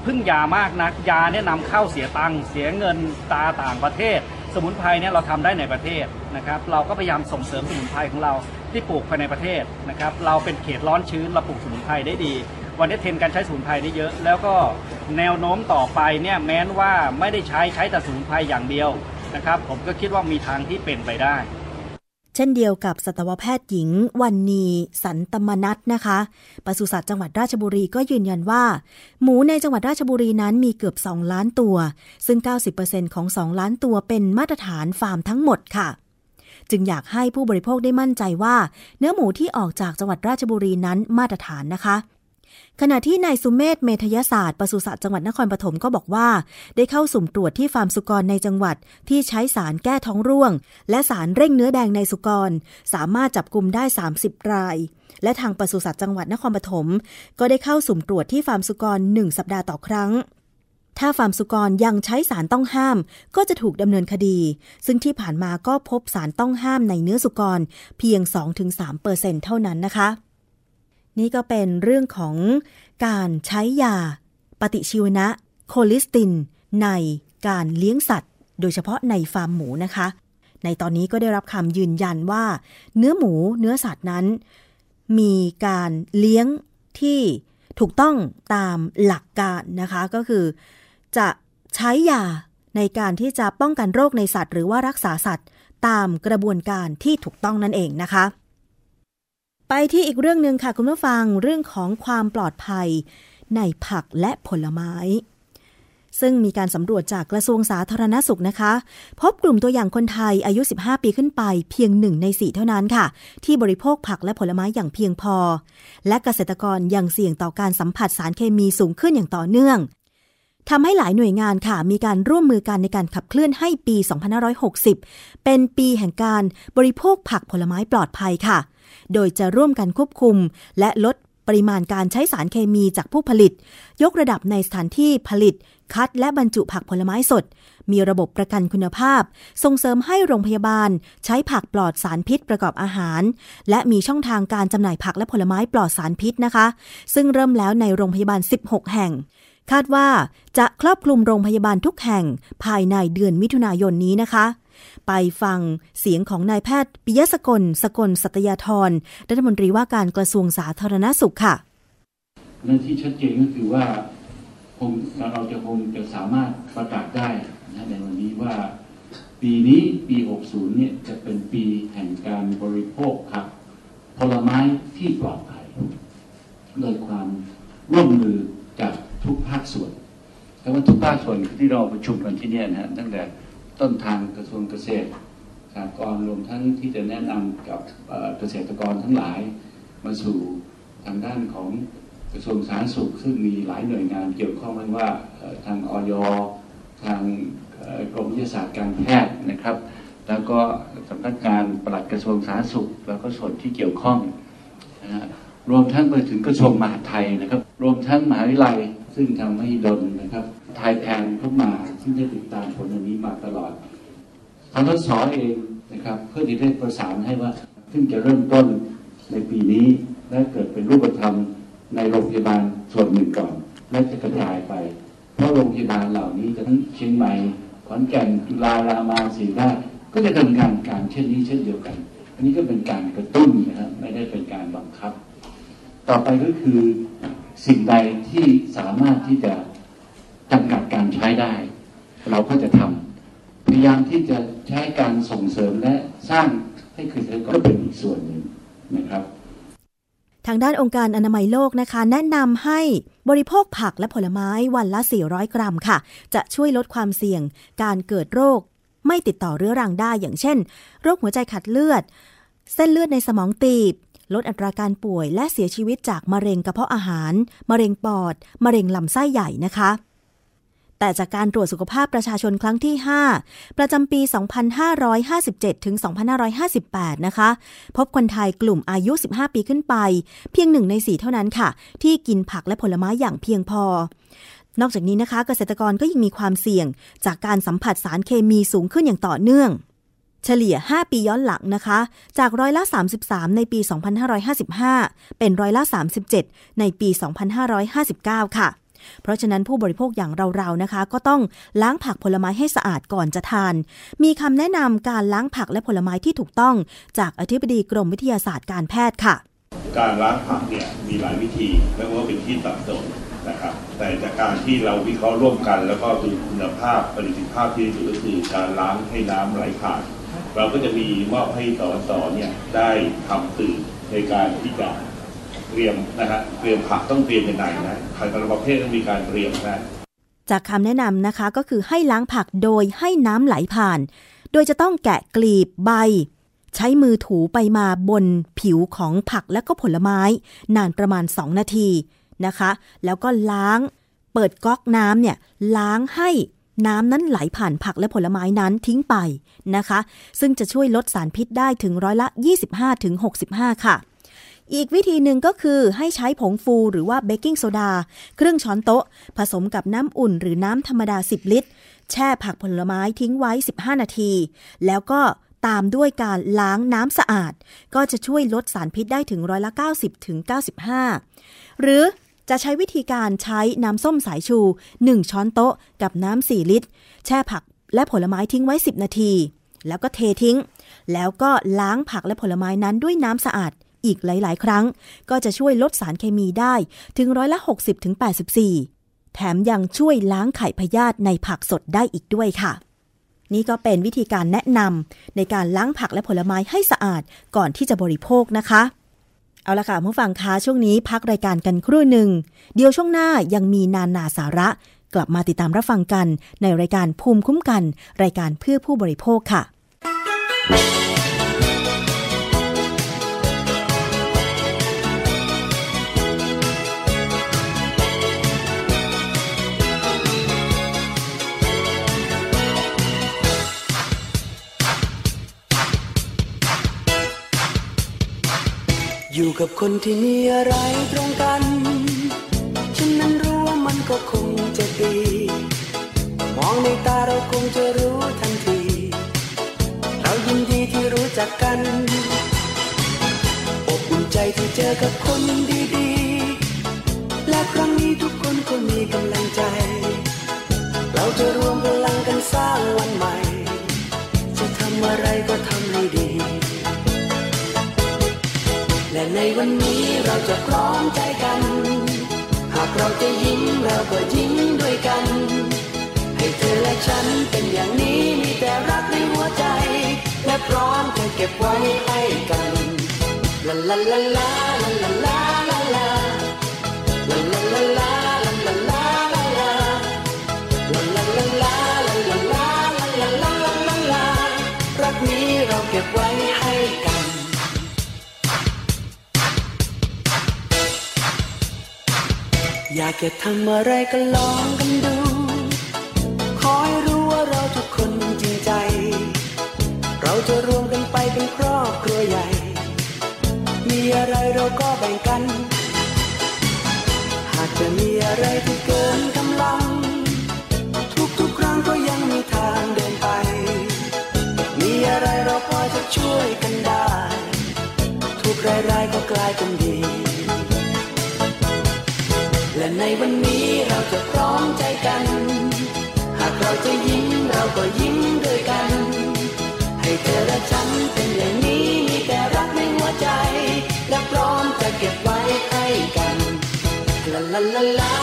พึ่งยามากนักยาเนี่ยนำเข้าเสียตังค์เสียเงินตาต่างประเทศ สมุนไพรเนี่ยเราทำได้ในประเทศนะครับ เราก็พยายามส่งเสริมสมุนไพรของเราที่ปลูกภายในประเทศนะครับ เราเป็นเขตร้อนชื้นเราปลูกสมุนไพรได้ดี วันนี้เทรนด์การใช้สมุนไพรได้เยอะ แล้วก็แนวโน้มต่อไปเนี่ยแม้นว่าไม่ได้ใช้ใช้แต่สมุนไพรอย่างเดียว นะครับ ผมก็คิดว่ามีทางที่เป็นไปได้ เช่นเดียวกับสัตวแพทย์หญิง วันนีสันตมนัทนะคะ ปศุสัตว์จังหวัดราชบุรีก็ยืนยันว่า หมูในจังหวัดราชบุรีนั้นมีเกือบ 2 ล้านตัว ซึ่ง 90%ของ 2 ล้านตัวเป็นมาตรฐานฟาร์มทั้งหมดค่ะจึงอยากให้ผู้บริโภคได้มั่นใจว่า เนื้อหมูที่ออกจากจังหวัดราชบุรีนั้นมาตรฐานนะคะ ขณะที่นายสุเมธเมธยศาสตร์ปศุสัตว์จังหวัดนครปฐมก็บอกว่า ได้เข้าสุ่มตรวจที่ฟาร์มสุกรในจังหวัดที่ใช้สารแก้ท้องร่วง และสารเร่งเนื้อแดงในสุกร สามารถจับกลุ่มได้ 30 ราย และทางปศุสัตว์จังหวัดนครปฐมก็ได้เข้าสุ่มตรวจที่ฟาร์มสุกร 1 สัปดาห์ต่อครั้ง ถ้าฟาร์มสุกรยังใช้สารต้องห้าม ก็จะถูกดำเนินคดี ซึ่งที่ผ่านมาก็พบสารต้องห้ามในเนื้อสุกรเพียง 2-3%เเท่านั้นนะคะ นี่ก็เป็นเรื่องของการใช้ยาปฏิชีวนะ โคลิสติน ในการเลี้ยงสัตว์ โดยเฉพาะในฟาร์มหมูนะคะ ในตอนนี้ก็ได้รับคำยืนยันว่า เนื้อหมูเนื้อสัตว์นั้น มีการเลี้ยงที่ถูกต้องตามหลักการนะคะ ก็คือ จะใช้ยาในการที่จะป้องกันโรคในสัตว์ หรือว่ารักษาสัตว์ ตามกระบวนการที่ถูกต้องนั่นเองนะคะ ไปที่อีกเรื่องหนึ่งค่ะคุณผู้ฟังเรื่องของความปลอดภัย ในผักและผลไม้ ซึ่งมีการสำรวจจากกระทรวงสาธารณสุขนะคะ พบกลุ่มตัวอย่างคนไทยอายุ 15 ปีขึ้นไป เพียงหนึ่งในสี่เท่านั้นค่ะ ที่บริโภคผักและผลไม้อย่างเพียงพอ และเกษตรกรยังเสี่ยงต่อการสัมผัสสารเคมีสูงขึ้นอย่างต่อเนื่องทำให้หลายหน่วยงานค่ะ มีการร่วมมือกันในการขับเคลื่อนให้ปี 2560 เป็นปีแห่งการบริโภคผักผลไม้ปลอดภัยค่ะ โดยจะร่วมกันควบคุม และลดปริมาณการใช้สารเคมีจากผู้ผลิต ยกระดับในสถานที่ผลิต คัดและบรรจุผักผลไม้สด มีระบบประกันคุณภาพ ส่งเสริมให้โรงพยาบาล ใช้ผักปลอดสารพิษประกอบอาหาร และมีช่องทางการจำหน่ายผักและผลไม้ปลอดสารพิษนะคะ ซึ่งเริ่มแล้วในโรงพยาบาล 16 แห่ง คาดว่าจะครอบคลุมโรงพยาบาลทุกแห่งภายในเดือนมิถุนายนนี้นะคะ ไปฟังเสียงของนายแพทย์ปิยสกล สกล สัตยาธรรัฐมนตรีว่าการกระทรวงสาธารณสุขค่ะเรื่องที่ชัดเจนก็คือว่าคงเราจะคงจะสามารถประกาศได้นะในวันนี้ว่าปีนี้ปี 60 เนี่ยจะเป็นปีแห่งการบริโภคผักผลไม้ที่ปลอดภัยโดยความร่วมมือจากทุกภาคส่วน แต่ว่าทุกภาคส่วนที่เราประชุมกันที่เนี่ยนะฮะตั้งแต่ ต้นทางกระทรวงเกษตรสหกรณ์รวมทั้งที่จะแนะนำกับเกษตรกรทั้งหลาย มาสู่ทางด้านของกระทรวงสาธารณสุข ซึ่งมีหลายหน่วยงานเกี่ยวข้องไม่ว่าทางออยทางกรมวิทยาศาสตร์การแพทย์นะครับ แล้วก็สำนักงานปลัดกระทรวงสาธารณสุข แล้วก็ส่วนที่เกี่ยวข้องนะฮะรวมทั้งไปถึงกระทรวงมหาดไทยนะครับ รวมทั้งมหาวิทยาลัยซึ่งทำให้ดนนะครับ ไทยแพนเข้ามา ซึ่งได้ติดตามผลอันนี้มาตลอดทางรสเองนะครับเพื่อที่ได้ประสานให้ว่าซึ่งจะเริ่มต้นในปีนี้และเกิดเป็นรูปธรรมในโรงพยาบาลส่วนหนึ่งก่อนและจะกระจายไป เพราะโรงพยาบาลเหล่านี้จะทั้งเชียงใหม่ขอนแก่นจุฬารามาศรีราชก็จะดำเนินการการเช่นนี้เช่นเดียวกัน อันนี้ก็เป็นการกระตุ้นนะครับไม่ได้เป็นการบังคับ ต่อไปก็คือสิ่งใดที่สามารถที่จะ จำกัดการใช้ได้ เราก็จะทำพยายามที่จะใช้การส่งเสริมและสร้างให้เกษตรกรก็เป็นอีกส่วนหนึ่งนะครับ ทางด้านองค์การอนามัยโลกนะคะ แนะนำให้บริโภคผักและผลไม้วันละ 400 กรัมค่ะ จะช่วยลดความเสี่ยง การเกิดโรค ไม่ติดต่อเรื้อรังได้อย่างเช่น โรคหัวใจขัดเลือด เส้นเลือดในสมองตีบลดอัตราการป่วยและเสียชีวิตจากมะเร็งกระเพาะอาหาร มะเร็งปอด มะเร็งลำไส้ใหญ่นะคะ แต่จากการตรวจสุขภาพประชาชนครั้งที่ 5 ประจำปี 2557 ถึง 2558 นะคะ พบคนไทยกลุ่มอายุ 15 ปีขึ้นไป เพียงหนึ่งในสี่เท่านั้นค่ะ ที่กินผักและผลไม้อย่างเพียงพอ นอกจากนี้นะคะ เกษตรกรก็ยังมีความเสี่ยง จากการสัมผัสสารเคมีสูงขึ้นอย่างต่อเนื่องเฉลี่ย 5 ปีย้อนหลังนะคะ จากร้อยละ 33 ในปี 2555 เป็นร้อยละ 37 ในปี 2559 ค่ะ เพราะฉะนั้นผู้บริโภคอย่างเราๆนะคะ ก็ต้องล้างผักผลไม้ให้สะอาดก่อนจะทาน มีคำแนะนำการล้างผักและผลไม้ที่ถูกต้องจากอธิบดีกรมวิทยาศาสตร์การแพทย์ค่ะ การล้างผักเนี่ยมีหลายวิธีไม่ว่าเป็นที่สับสนนะครับแต่จากการที่เราวิเคราะห์ร่วมกัน แล้วก็ดูคุณภาพประสิทธิภาพที่ดีก็คือการล้างให้น้ำไหลผ่าน เราก็จะมีมอบให้สอสอเนี่ยได้ทำสื่อในการที่จะ เตรียมนะฮะเตรียมผักต้องเตรียมยังไงนะผักแต่ละประเภทต้องมีการเตรียมนะจากคำแนะนำนะคะก็คือให้ล้างผักโดยให้น้ำไหลผ่าน โดยจะต้องแกะกลีบใบ ใช้มือถูไปมาบนผิวของผักและก็ผลไม้ นานประมาณ 2 นาทีนะคะ แล้วก็ล้างเปิดก๊อกน้ำเนี่ยล้างให้น้ำนั้นไหลผ่านผักและผลไม้นั้นทิ้งไปนะคะ ซึ่งจะช่วยลดสารพิษได้ถึงร้อยละ 25-65 ค่ะ อีกวิธีหนึ่งก็คือให้ใช้ผงฟูหรือว่าเบกกิ้งโซดา ครึ่งช้อนโต๊ะ ผสมกับน้ำอุ่นหรือน้ำธรรมดา 10 ลิตร แช่ผักผลไม้ทิ้งไว้ 15 นาที แล้วก็ตามด้วยการล้างน้ำสะอาด ก็จะช่วยลดสารพิษได้ถึงร้อยละ 90ถึง95 หรือจะใช้วิธีการใช้น้ำส้มสายชู 1 ช้อนโต๊ะ กับน้ำ 4 ลิตร แช่ผักและผลไม้ทิ้งไว้ 10 นาที แล้วก็เททิ้ง แล้วก็ล้างผักและผลไม้นั้นด้วยน้ำสะอาด อีกหลาย ๆ ครั้ง ก็จะช่วยลดสารเคมีได้ถึงร้อยละ 60ถึง84 แถมยังช่วยล้างไข่พยาธิในผักสดได้อีกด้วยค่ะ นี่ก็เป็นวิธีการแนะนำในการล้างผักและผลไม้ให้สะอาดก่อนที่จะบริโภคนะคะ เอาละค่ะผู้ฟังคะช่วงนี้พักรายการกันครู่หนึ่ง เดี๋ยวช่วงหน้ายังมีนานาสาระ กลับมาติดตามรับฟังกัน ในรายการภูมิคุ้มกัน รายการเพื่อผู้บริโภคค่ะ อยู่กับคนที่มีอะไรตรงกัน ฉันนั้นรู้ว่ามันก็คงจะดี มองในตาเราคงจะรู้ทันที เรายินดีที่รู้จักกัน อบอุ่นใจที่เจอกับคนดีๆ และครั้งนี้ทุกคนก็มีกำลัง วันนี้เราจะพร้อมใจกัน หากเราจะยิ้มเราก็ยิ้มด้วยกัน ให้เธอและฉันเป็นอย่างนี้มีแต่รักในหัวใจ และพร้อมจะเก็บไว้ให้กันลาลาลาลา อยากจะทำอะไรก็ลองกันดูขอให้รู้ว่าเราทุกคนจริงใจ เราจะรวมกันไปเป็นครอบครัวใหญ่ มีอะไรเราก็แบ่งกัน หากจะมีอะไรที่เกินกำลัง ทุกๆครั้งก็ยังมีทางเดินไป มีอะไรเราพอจะช่วยกันได้ ทุกรายๆก็กลายเป็นดี ในวันนี้เราจะพร้อมใจกัน หากเราจะยิ้มเราก็ยิ้มด้วยกัน ให้เธอและฉันเป็นอย่างนี้มีแต่รักในหัวใจ และพร้อมจะเก็บไว้ให้ให้กันลาลาลาลา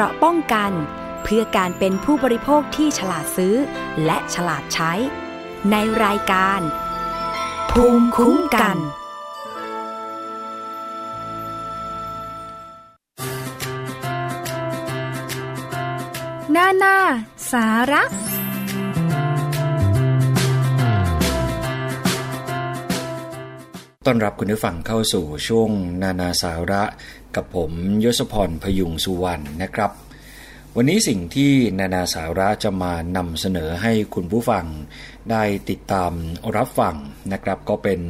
ราะป้องกัน เพื่อการเป็นผู้บริโภคที่ฉลาดซื้อ และฉลาดใช้ ในรายการ ภูมิคุ้มกันนานาสาระต้อนรับคุณผู้ฟังเข้าสู่ช่วงนานาสาระ กับผมยศพรพยุงสุวรรณนะครับ วันนี้สิ่งที่นานาสาระจะมานำเสนอให้คุณผู้ฟังได้ติดตามรับฟังนะครับ ก็เป็น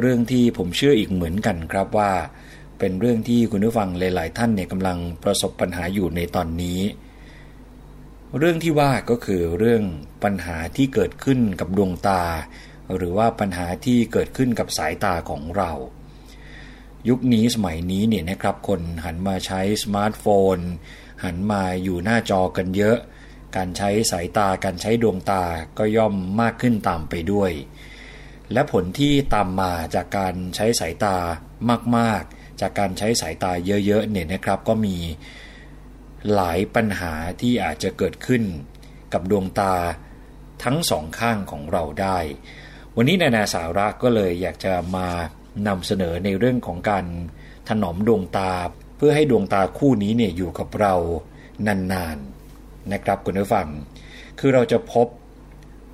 เรื่องที่ผมเชื่ออีกเหมือนกันครับว่า เป็นเรื่องที่คุณผู้ฟังหลาย ๆ ท่านเนี่ยกำลังประสบปัญหาอยู่ในตอนนี้ เรื่องที่ว่าก็คือเรื่องปัญหาที่เกิดขึ้นกับดวงตา หรือว่าปัญหาที่เกิดขึ้นกับสายตาของเรา ยุคนี้สมัยนี้เนี่ยนะครับคนหันมาใช้สมาร์ทโฟน หันมาอยู่หน้าจอกันเยอะ การใช้สายตาการใช้ดวงตาก็ย่อมมากขึ้นตามไปด้วย และผลที่ตามมาจากการใช้สายตามากๆ จากการใช้สายตาเยอะๆเนี่ยนะครับก็มีหลายปัญหาที่อาจจะเกิดขึ้นกับดวงตาทั้งสองข้างของเราได้ วันนี้นานาสาระก็เลยอยากจะมา นำเสนอในเรื่องของการถนอมดวงตา เพื่อให้ดวงตาคู่นี้เนี่ยอยู่กับเรานานๆนะครับคุณผู้ฟัง คือเราจะพบ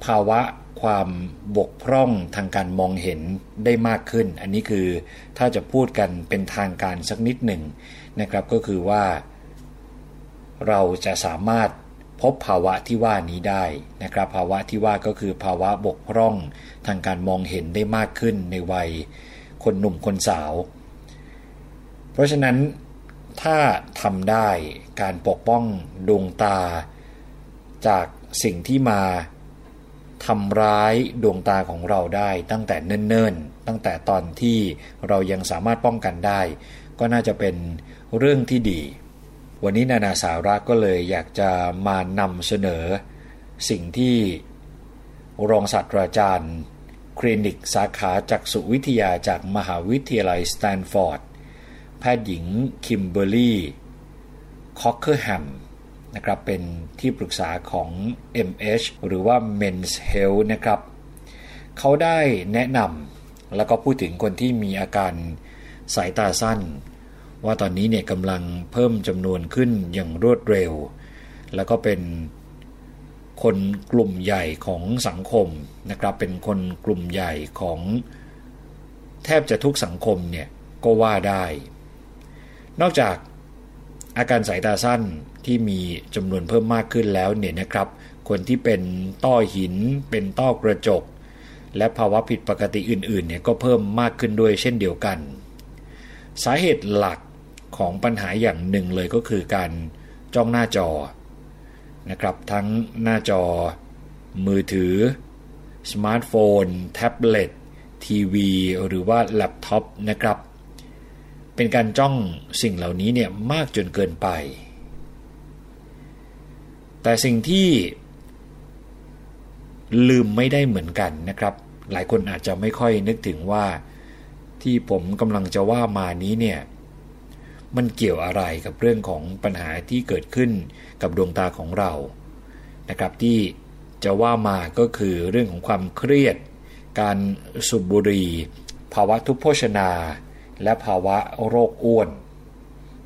ภาวะความบกพร่องทางการมองเห็นได้มากขึ้น อันนี้คือถ้าจะพูดกันเป็นทางการสักนิดหนึ่งนะครับก็คือว่า เราจะสามารถพบภาวะที่ว่านี้ได้นะครับ ภาวะที่ว่าก็คือภาวะบกพร่องทางการมองเห็นได้มากขึ้นในวัย คนหนุ่มคนสาว เพราะฉะนั้นถ้าทำได้การปกป้องดวงตา จากสิ่งที่มาทำร้ายดวงตาของเราได้ตั้งแต่เนิ่นๆ ตั้งแต่ตอนที่เรายังสามารถป้องกันได้ ก็น่าจะเป็นเรื่องที่ดี วันนี้นานาสาระก็เลยอยากจะมานำเสนอ สิ่งที่รองศาสตราจารย์ คลินิกสาขาจักษุวิทยาจากมหาวิทยาลัยสแตนฟอร์ด แพทย์หญิงคิมเบอร์รี่ คอกเคอร์แฮมนะครับเป็นที่ปรึกษาของ MH หรือว่า Men's Health นะครับ เขาได้แนะนำแล้วก็พูดถึงคนที่มีอาการสายตาสั้น ว่าตอนนี้เนี่ยกำลังเพิ่มจำนวนขึ้นอย่างรวดเร็ว แล้วก็เป็น คนกลุ่มใหญ่ของสังคมนะครับเป็นคนกลุ่มใหญ่ของแทบจะทุกสังคมเนี่ยก็ว่าได้ นอกจากอาการสายตาสั้นที่มีจำนวนเพิ่มมากขึ้นแล้วเนี่ยนะครับ คนที่เป็นต้อหิน เป็นต้อกระจก และภาวะผิดปกติอื่นๆเนี่ยก็เพิ่มมากขึ้นด้วยเช่นเดียวกัน สาเหตุหลักของปัญหาอย่างหนึ่งเลยก็คือการจ้องหน้าจอ นะครับ ทั้งหน้าจอ มือถือ สมาร์ทโฟน แท็บเล็ต ทีวี หรือว่าแล็ปท็อปนะครับ เป็นการจ้องสิ่งเหล่านี้เนี่ยมากจนเกินไป แต่สิ่งที่ลืมไม่ได้เหมือนกันนะครับ หลายคนอาจจะไม่ค่อยนึกถึงว่าที่ผมกำลังจะว่ามานี้เนี่ย มันเกี่ยวอะไรกับเรื่องของปัญหาที่เกิดขึ้นกับดวงตาของเรานะครับที่จะว่ามาก็คือเรื่องของความเครียด การสูบบุหรี่ภาวะทุพโภชนา และภาวะโรคอ้วน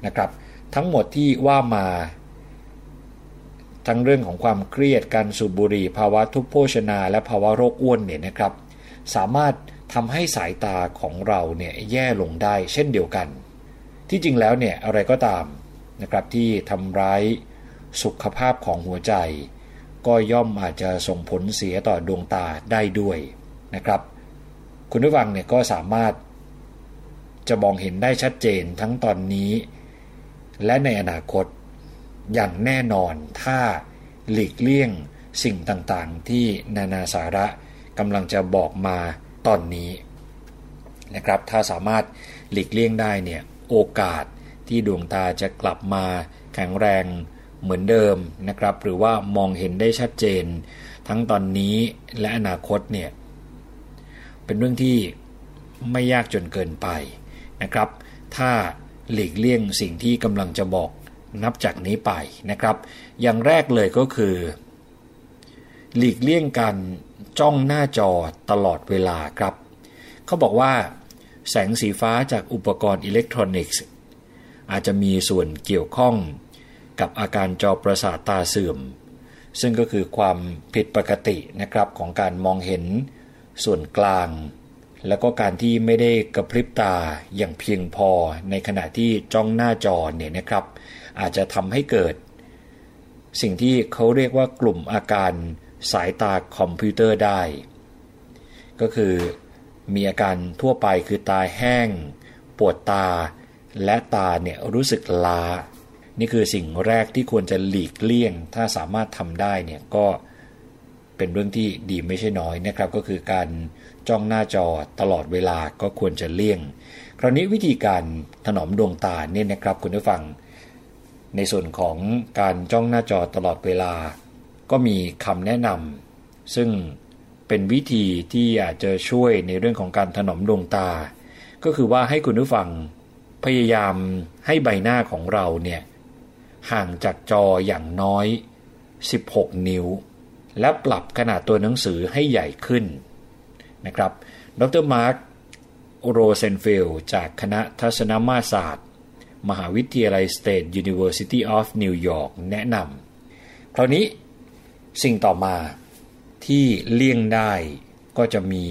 นะครับ ทั้งหมดที่ว่ามา ทั้งเรื่องของความเครียดการสูบบุหรี่ภาวะทุพโภชนา และภาวะโรคอ้วนเนี่ยนะครับ สามารถทำให้สายตาของเราเนี่ยแย่ลงได้เช่นเดียวกัน ที่จริงแล้วเนี่ยอะไรก็ตามนะครับที่ทำร้ายสุขภาพของหัวใจ ก็ย่อมอาจจะส่งผลเสียต่อดวงตาได้ด้วยนะครับ คุณผู้ฟังเนี่ยก็สามารถจะมองเห็นได้ชัดเจนทั้งตอนนี้ และในอนาคตอย่างแน่นอนถ้าหลีกเลี่ยงสิ่งต่างๆ ที่นานาสาระกำลังจะบอกมาตอนนี้นะครับ ถ้าสามารถหลีกเลี่ยงได้เนี่ย โอกาสที่ดวงตาจะกลับมาแข็งแรงเหมือนเดิมนะครับ หรือว่ามองเห็นได้ชัดเจน ทั้งตอนนี้และอนาคตเนี่ยเป็นเรื่องที่ไม่ยากจนเกินไปนะครับ ถ้าหลีกเลี่ยงสิ่งที่กำลังจะบอกนับจากนี้ไปนะครับ อย่างแรกเลยก็คือ หลีกเลี่ยงการจ้องหน้าจอตลอดเวลาครับ เขาบอกว่า แสงสีฟ้าจากอุปกรณ์อิเล็กทรอนิกส์ อาจจะมีส่วนเกี่ยวข้องกับอาการจอประสาทตาเสื่อม ซึ่งก็คือความผิดปกตินะครับของการมองเห็นส่วนกลาง แล้วก็การที่ไม่ได้กระพริบตาอย่างเพียงพอในขณะที่จ้องหน้าจอเนี่ยนะครับ อาจจะทำให้เกิด สิ่งที่เขาเรียกว่ากลุ่มอาการสายตาคอมพิวเตอร์ได้ ก็คือ มีอาการทั่วไปคือตาแห้ง ปวดตา และตาเนี่ยรู้สึกล้า นี่คือสิ่งแรกที่ควรจะหลีกเลี่ยง ถ้าสามารถทำได้เนี่ยก็เป็นเรื่องที่ดีไม่ใช่น้อยนะครับ ก็คือการจ้องหน้าจอตลอดเวลาก็ควรจะเลี่ยง คราวนี้วิธีการถนอมดวงตาเนี่ยนะครับคุณผู้ฟัง ในส่วนของการจ้องหน้าจอตลอดเวลา ก็มีคำแนะนำซึ่ง เป็นวิธีที่อาจจะช่วยในเรื่องของการถนอมดวงตา ก็คือว่าให้คุณผู้ฟังพยายามให้ใบหน้าของเราเนี่ยห่างจากจออย่างน้อย 16 นิ้ว และปรับขนาดตัวหนังสือให้ใหญ่ขึ้นนะครับ ดร.มาร์คโรเซนเฟลจากคณะทัศนมาศาสตร์ มหาวิทยาลัย State University of New York แนะนำคราวนี้สิ่งต่อมา ที่เลี่ยงได้ก็จะมี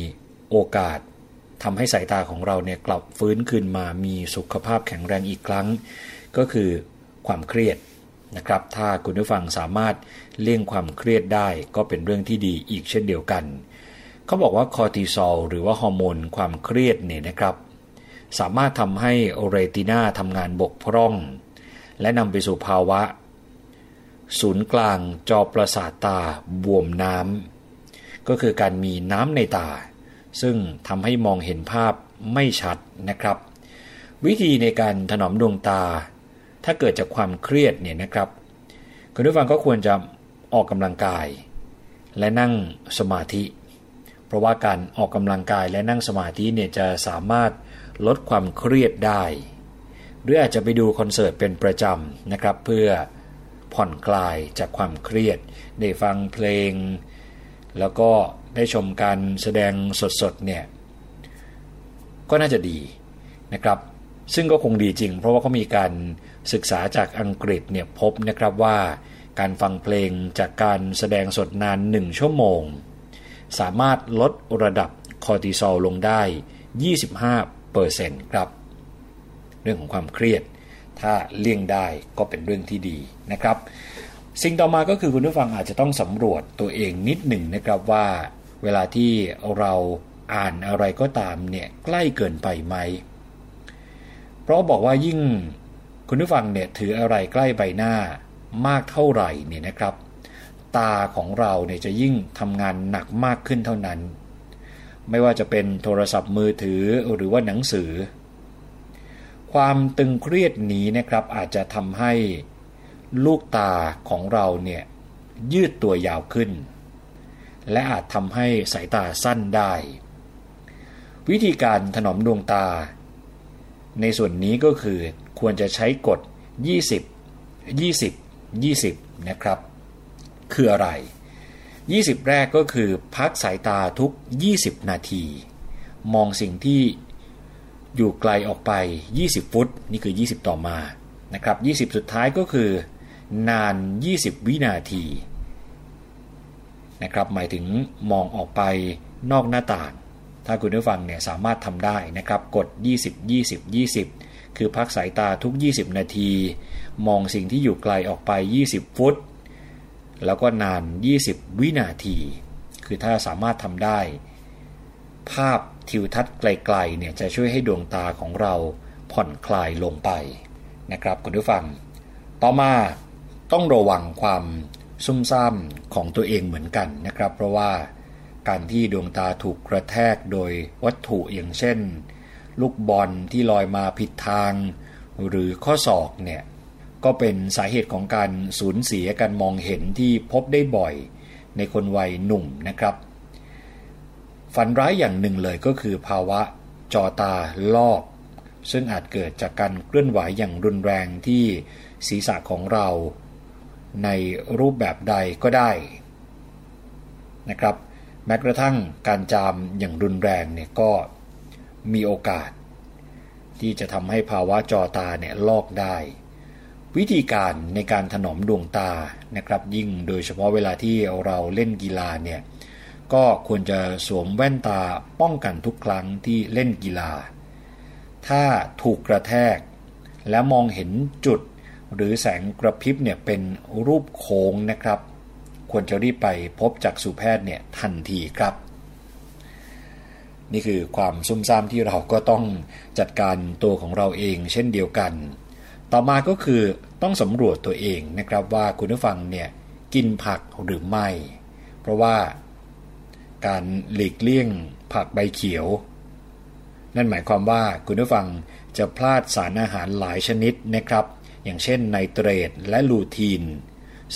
โอกาสทำให้สายตาของเราเนี่ยกลับฟื้นคืนมามีสุขภาพแข็งแรงอีกครั้ง ก็คือความเครียดนะครับ ถ้าคุณผู้ฟังสามารถเลี่ยงความเครียดได้ก็เป็นเรื่องที่ดีอีกเช่นเดียวกัน เขาบอกว่าคอร์ติซอลหรือว่าฮอร์โมนความเครียดเนี่ยนะครับ สามารถทำให้เรตินาทำงานบกพร่อง และนำไปสู่ภาวะ ศูนย์กลางจอประสาทตาบวมน้ำ ก็คือการมีน้ำในตา ซึ่งทำให้มองเห็นภาพไม่ชัดนะครับ วิธีในการถนอมดวงตา ถ้าเกิดจากความเครียดเนี่ยนะครับคุณผู้ฟังก็ควรจะออกกำลังกาย และนั่งสมาธิ เพราะว่าการออกกำลังกายและนั่งสมาธิเนี่ยจะสามารถลดความเครียดได้ หรืออาจจะไปดูคอนเสิร์ตเป็นประจำนะครับเพื่อผ่อนคลายจากความเครียด ได้ฟังเพลง แล้วก็ได้ชมการแสดงสดๆเนี่ยก็น่าจะดีนะครับ ซึ่งก็คงดีจริง เพราะว่าเขามีการศึกษาจากอังกฤษเนี่ยพบนะครับว่าการฟังเพลงจากการแสดงสดนานหนึ่งชั่วโมง สามารถลดระดับคอร์ติซอลลงได้ 25เปอร์เซ็นต์ครับ เรื่องของความเครียด ถ้าเลี่ยงได้ก็เป็นเรื่องที่ดีนะครับ สิ่งต่อมาก็คือคุณผู้ฟังอาจจะต้องสำรวจตัวเองนิดหนึ่งนะครับว่า เวลาที่เราอ่านอะไรก็ตามเนี่ยใกล้เกินไปไหม เพราะบอกว่ายิ่งคุณผู้ฟังเนี่ยถืออะไรใกล้ใบหน้ามากเท่าไหร่เนี่ยนะครับ ตาของเราเนี่ยจะยิ่งทำงานหนักมากขึ้นเท่านั้น ไม่ว่าจะเป็นโทรศัพท์มือถือหรือว่าหนังสือ ความตึงเครียดนี้นะครับอาจจะทำให้ ลูกตาของเราเนี่ยยืดตัวยาวขึ้น และอาจทำให้สายตาสั้นได้ วิธีการถนอมดวงตา ในส่วนนี้ก็คือควรจะใช้กฎ 20 20 20 นะครับ คืออะไร 20 แรกก็คือพักสายตาทุก 20 นาที มองสิ่งที่อยู่ไกลออกไป 20 ฟุต นี่คือ 20 ต่อมานะครับ 20 สุดท้ายก็คือ นาน 20 วินาทีนะครับหมายถึงมองออกไปนอกหน้าต่าง ถ้าคุณผู้ฟังเนี่ยสามารถทำได้นะครับกด 20 20 20 คือพักสายตาทุก 20 นาที มองสิ่งที่อยู่ไกลออกไป 20 ฟุต แล้วก็นาน 20 วินาที คือถ้าสามารถทำได้ ภาพทิวทัศน์ไกลๆเนี่ยจะช่วยให้ดวงตาของเราผ่อนคลายลงไปนะครับคุณผู้ฟัง ต่อมา ต้องระวังความซุ่มซ่ามของตัวเองเหมือนกันนะครับ เพราะว่าการที่ดวงตาถูกกระแทกโดยวัตถุอย่างเช่น ลูกบอลที่ลอยมาผิดทาง หรือข้อศอกเนี่ยก็เป็นสาเหตุของการสูญเสียการมองเห็นที่พบได้บ่อยในคนวัยหนุ่มนะครับ ฝันร้ายอย่างหนึ่งเลยก็คือภาวะจอตาลอก ซึ่งอาจเกิดจากการเคลื่อนไหวอย่างรุนแรงที่ศีรษะของเรา ในรูปแบบใดก็ได้นะครับแม้กระทั่งการจามอย่างรุนแรงเนี่ยก็มีโอกาส ที่จะทำให้ภาวะจอตาเนี่ยลอกได้ วิธีการในการถนอมดวงตานะครับ ยิ่งโดยเฉพาะเวลาที่เราเล่นกีฬาเนี่ยก็ควรจะสวมแว่นตาป้องกันทุกครั้งที่เล่นกีฬา ถ้าถูกกระแทก และมองเห็นจุด หรือแสงกระพริบเนี่ยเป็นรูปโค้งนะครับ ควรจะรีบไปพบจักษุแพทย์เนี่ยทันทีครับ นี่คือความซุ่มซ่ามที่เราก็ต้องจัดการตัวของเราเองเช่นเดียวกัน ต่อมาก็คือต้องสำรวจตัวเองนะครับว่าคุณผู้ฟังเนี่ยกินผักหรือไม่ เพราะว่าการหลีกเลี่ยงผักใบเขียว นั่นหมายความว่าคุณผู้ฟังจะพลาดสารอาหารหลายชนิดนะครับ อย่างเช่นไนเตรตและลูทีน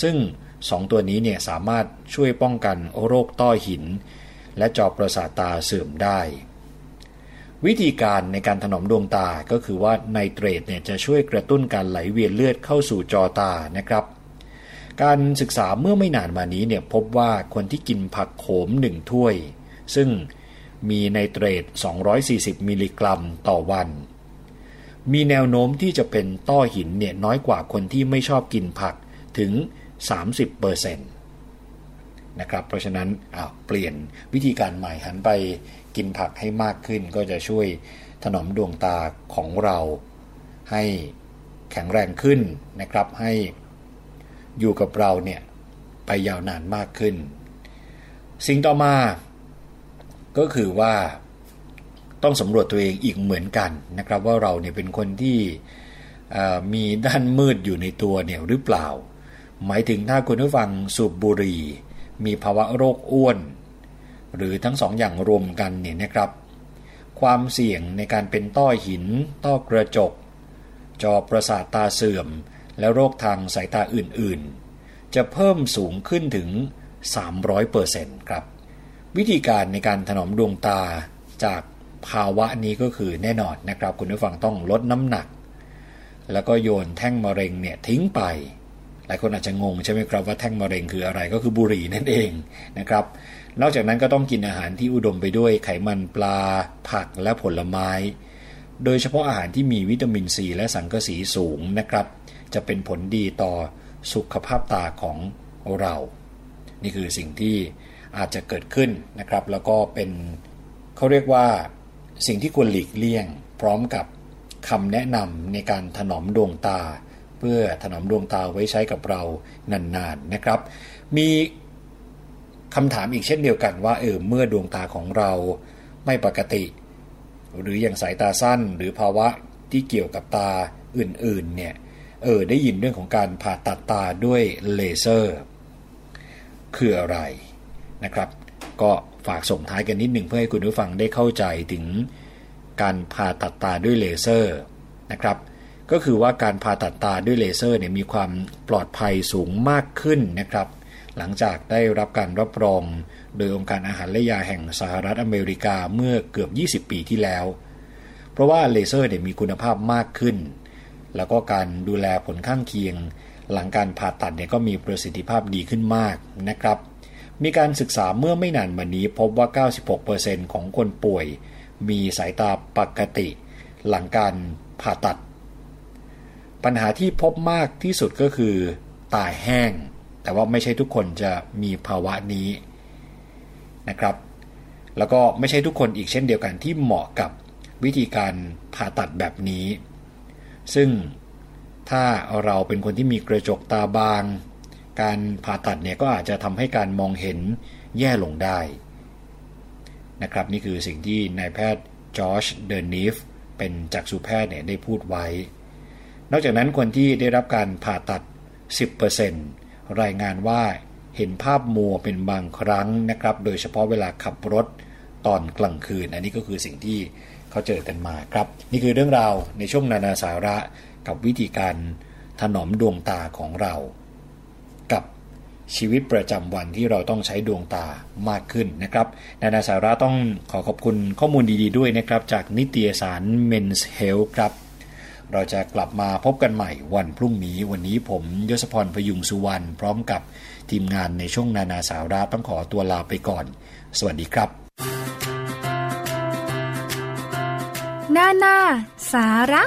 ซึ่งสองตัวนี้เนี่ยสามารถช่วยป้องกันโรคต้อหิน และจอประสาทตาเสื่อมได้ วิธีการในการถนอมดวงตาก็คือว่าไนเตรตเนี่ยจะช่วยกระตุ้นการไหลเวียนเลือดเข้าสู่จอตานะครับการศึกษาเมื่อไม่นานมานี้เนี่ยพบว่าคนที่กินผักโขมหนึ่งถ้วย ซึ่งมีไนเตรต 240 มิลลิกรัมต่อวัน มีแนวโน้มที่จะเป็นต้อหินเนี่ยน้อยกว่าคนที่ไม่ชอบกินผักถึง 30%นะครับเพราะฉะนั้นเปลี่ยนวิธีการใหม่หันไปกินผักให้มากขึ้น ก็จะช่วยถนอมดวงตาของเราให้แข็งแรงขึ้นนะครับ ให้อยู่กับเราเนี่ยไปยาวนานมากขึ้น สิ่งต่อมาก็คือว่า ต้องสำรวจตัวเองอีกเหมือนกันนะครับ ว่าเราเนี่ยเป็นคนที่มีด้านมืดอยู่ในตัวเนี่ยหรือเปล่า หมายถึงถ้าคุณผู้ฟังสูบบุหรี่ มีภาวะโรคอ้วน หรือทั้งสองอย่างรวมกันเนี่ยนะครับ ความเสี่ยงในการเป็นต้อหิน ต้อกระจก จอประสาทตาเสื่อม และโรคทางสายตาอื่นๆ จะเพิ่มสูงขึ้นถึง 300%ครับ วิธีการในการถนอมดวงตาจาก ภาวะนี้ก็คือแน่นอนนะครับ คุณผู้ฟังต้องลดน้ำหนัก แล้วก็โยนแท่งมะเร็งเนี่ยทิ้งไป หลายคนอาจจะงงใช่ไหมครับว่าแท่งมะเร็งคืออะไรก็คือบุหรี่นั่นเองนะครับ นอกจากนั้นก็ต้องกินอาหารที่อุดมไปด้วยไขมันปลา ผักและผลไม้ โดยเฉพาะอาหารที่มีวิตามินซีและสังกะสีสูงนะครับ จะเป็นผลดีต่อสุขภาพตาของเรา นี่คือสิ่งที่อาจจะเกิดขึ้นนะครับ แล้วก็เป็นเขาเรียกว่า สิ่งที่ควรหลีกเลี่ยง พร้อมกับคำแนะนำในการถนอมดวงตา เพื่อถนอมดวงตาไว้ใช้กับเรานานๆนนะครับ มีคำถามอีกเช่นเดียวกันว่าเออเมื่อดวงตาของเราไม่ปกติ หรืออย่างสายตาสั้นหรือภาวะที่เกี่ยวกับตาอื่นๆเนี่ยเออได้ยินเรื่องของการผ่าตัดตาด้วยเลเซอร์ คืออะไรนะครับ ก็ ฝากส่งท้ายกันนิดหนึ่งเพื่อให้คุณผู้ฟังได้เข้าใจถึงการผ่าตัดตาด้วยเลเซอร์นะครับ ก็คือว่าการผ่าตัดตาด้วยเลเซอร์เนี่ยมีความปลอดภัยสูงมากขึ้นนะครับ หลังจากได้รับการรับรอง โดยองค์การอาหารและยาแห่งสหรัฐอเมริกาเมื่อเกือบ 20 ปีที่แล้ว เพราะว่าเลเซอร์เนี่ยมีคุณภาพมากขึ้น แล้วก็การดูแลผลข้างเคียง หลังการผ่าตัดเนี่ยก็มีประสิทธิภาพดีขึ้นมากนะครับ มีการศึกษาเมื่อไม่นานมานี้พบว่า 96%ของคนป่วย มีสายตาปกติ หลังการผ่าตัด ปัญหาที่พบมากที่สุดก็คือ ตาแห้ง แต่ว่าไม่ใช่ทุกคนจะมีภาวะนี้นะครับ แล้วก็ไม่ใช่ทุกคนอีกเช่นเดียวกันที่เหมาะกับวิธีการผ่าตัดแบบนี้ ซึ่งถ้าเราเป็นคนที่มีกระจกตาบาง การผ่าตัดเนี่ยก็อาจจะทำให้การมองเห็นแย่ลงได้นะครับนี่คือสิ่งที่นายแพทย์จอร์จเดนนิฟเป็นจักษุแพทย์เนี่ยได้พูดไว้ นอกจากนั้นคนที่ได้รับการผ่าตัด 10%รายงานว่าเห็นภาพมัวเป็นบางครั้งนะครับ โดยเฉพาะเวลาขับรถตอนกลางคืน อันนี้ก็คือสิ่งที่เขาเจอกันมาครับ นี่คือเรื่องราวในช่วงนานาสาระกับวิธีการถนอมดวงตาของเรา ชีวิตประจำวันที่เราต้องใช้ดวงตามากขึ้นนะครับ นานาสาระต้องขอขอบคุณข้อมูลดี ๆ ด้วยนะครับ จากนิตยสาร Men's Health ครับ เราจะกลับมาพบกันใหม่วันพรุ่งนี้ วันนี้ผมยศพรพยุงสุวรรณพร้อมกับทีมงานในช่วงนานาสาระต้องขอตัวลาไปก่อน สวัสดีครับ นานาสาระ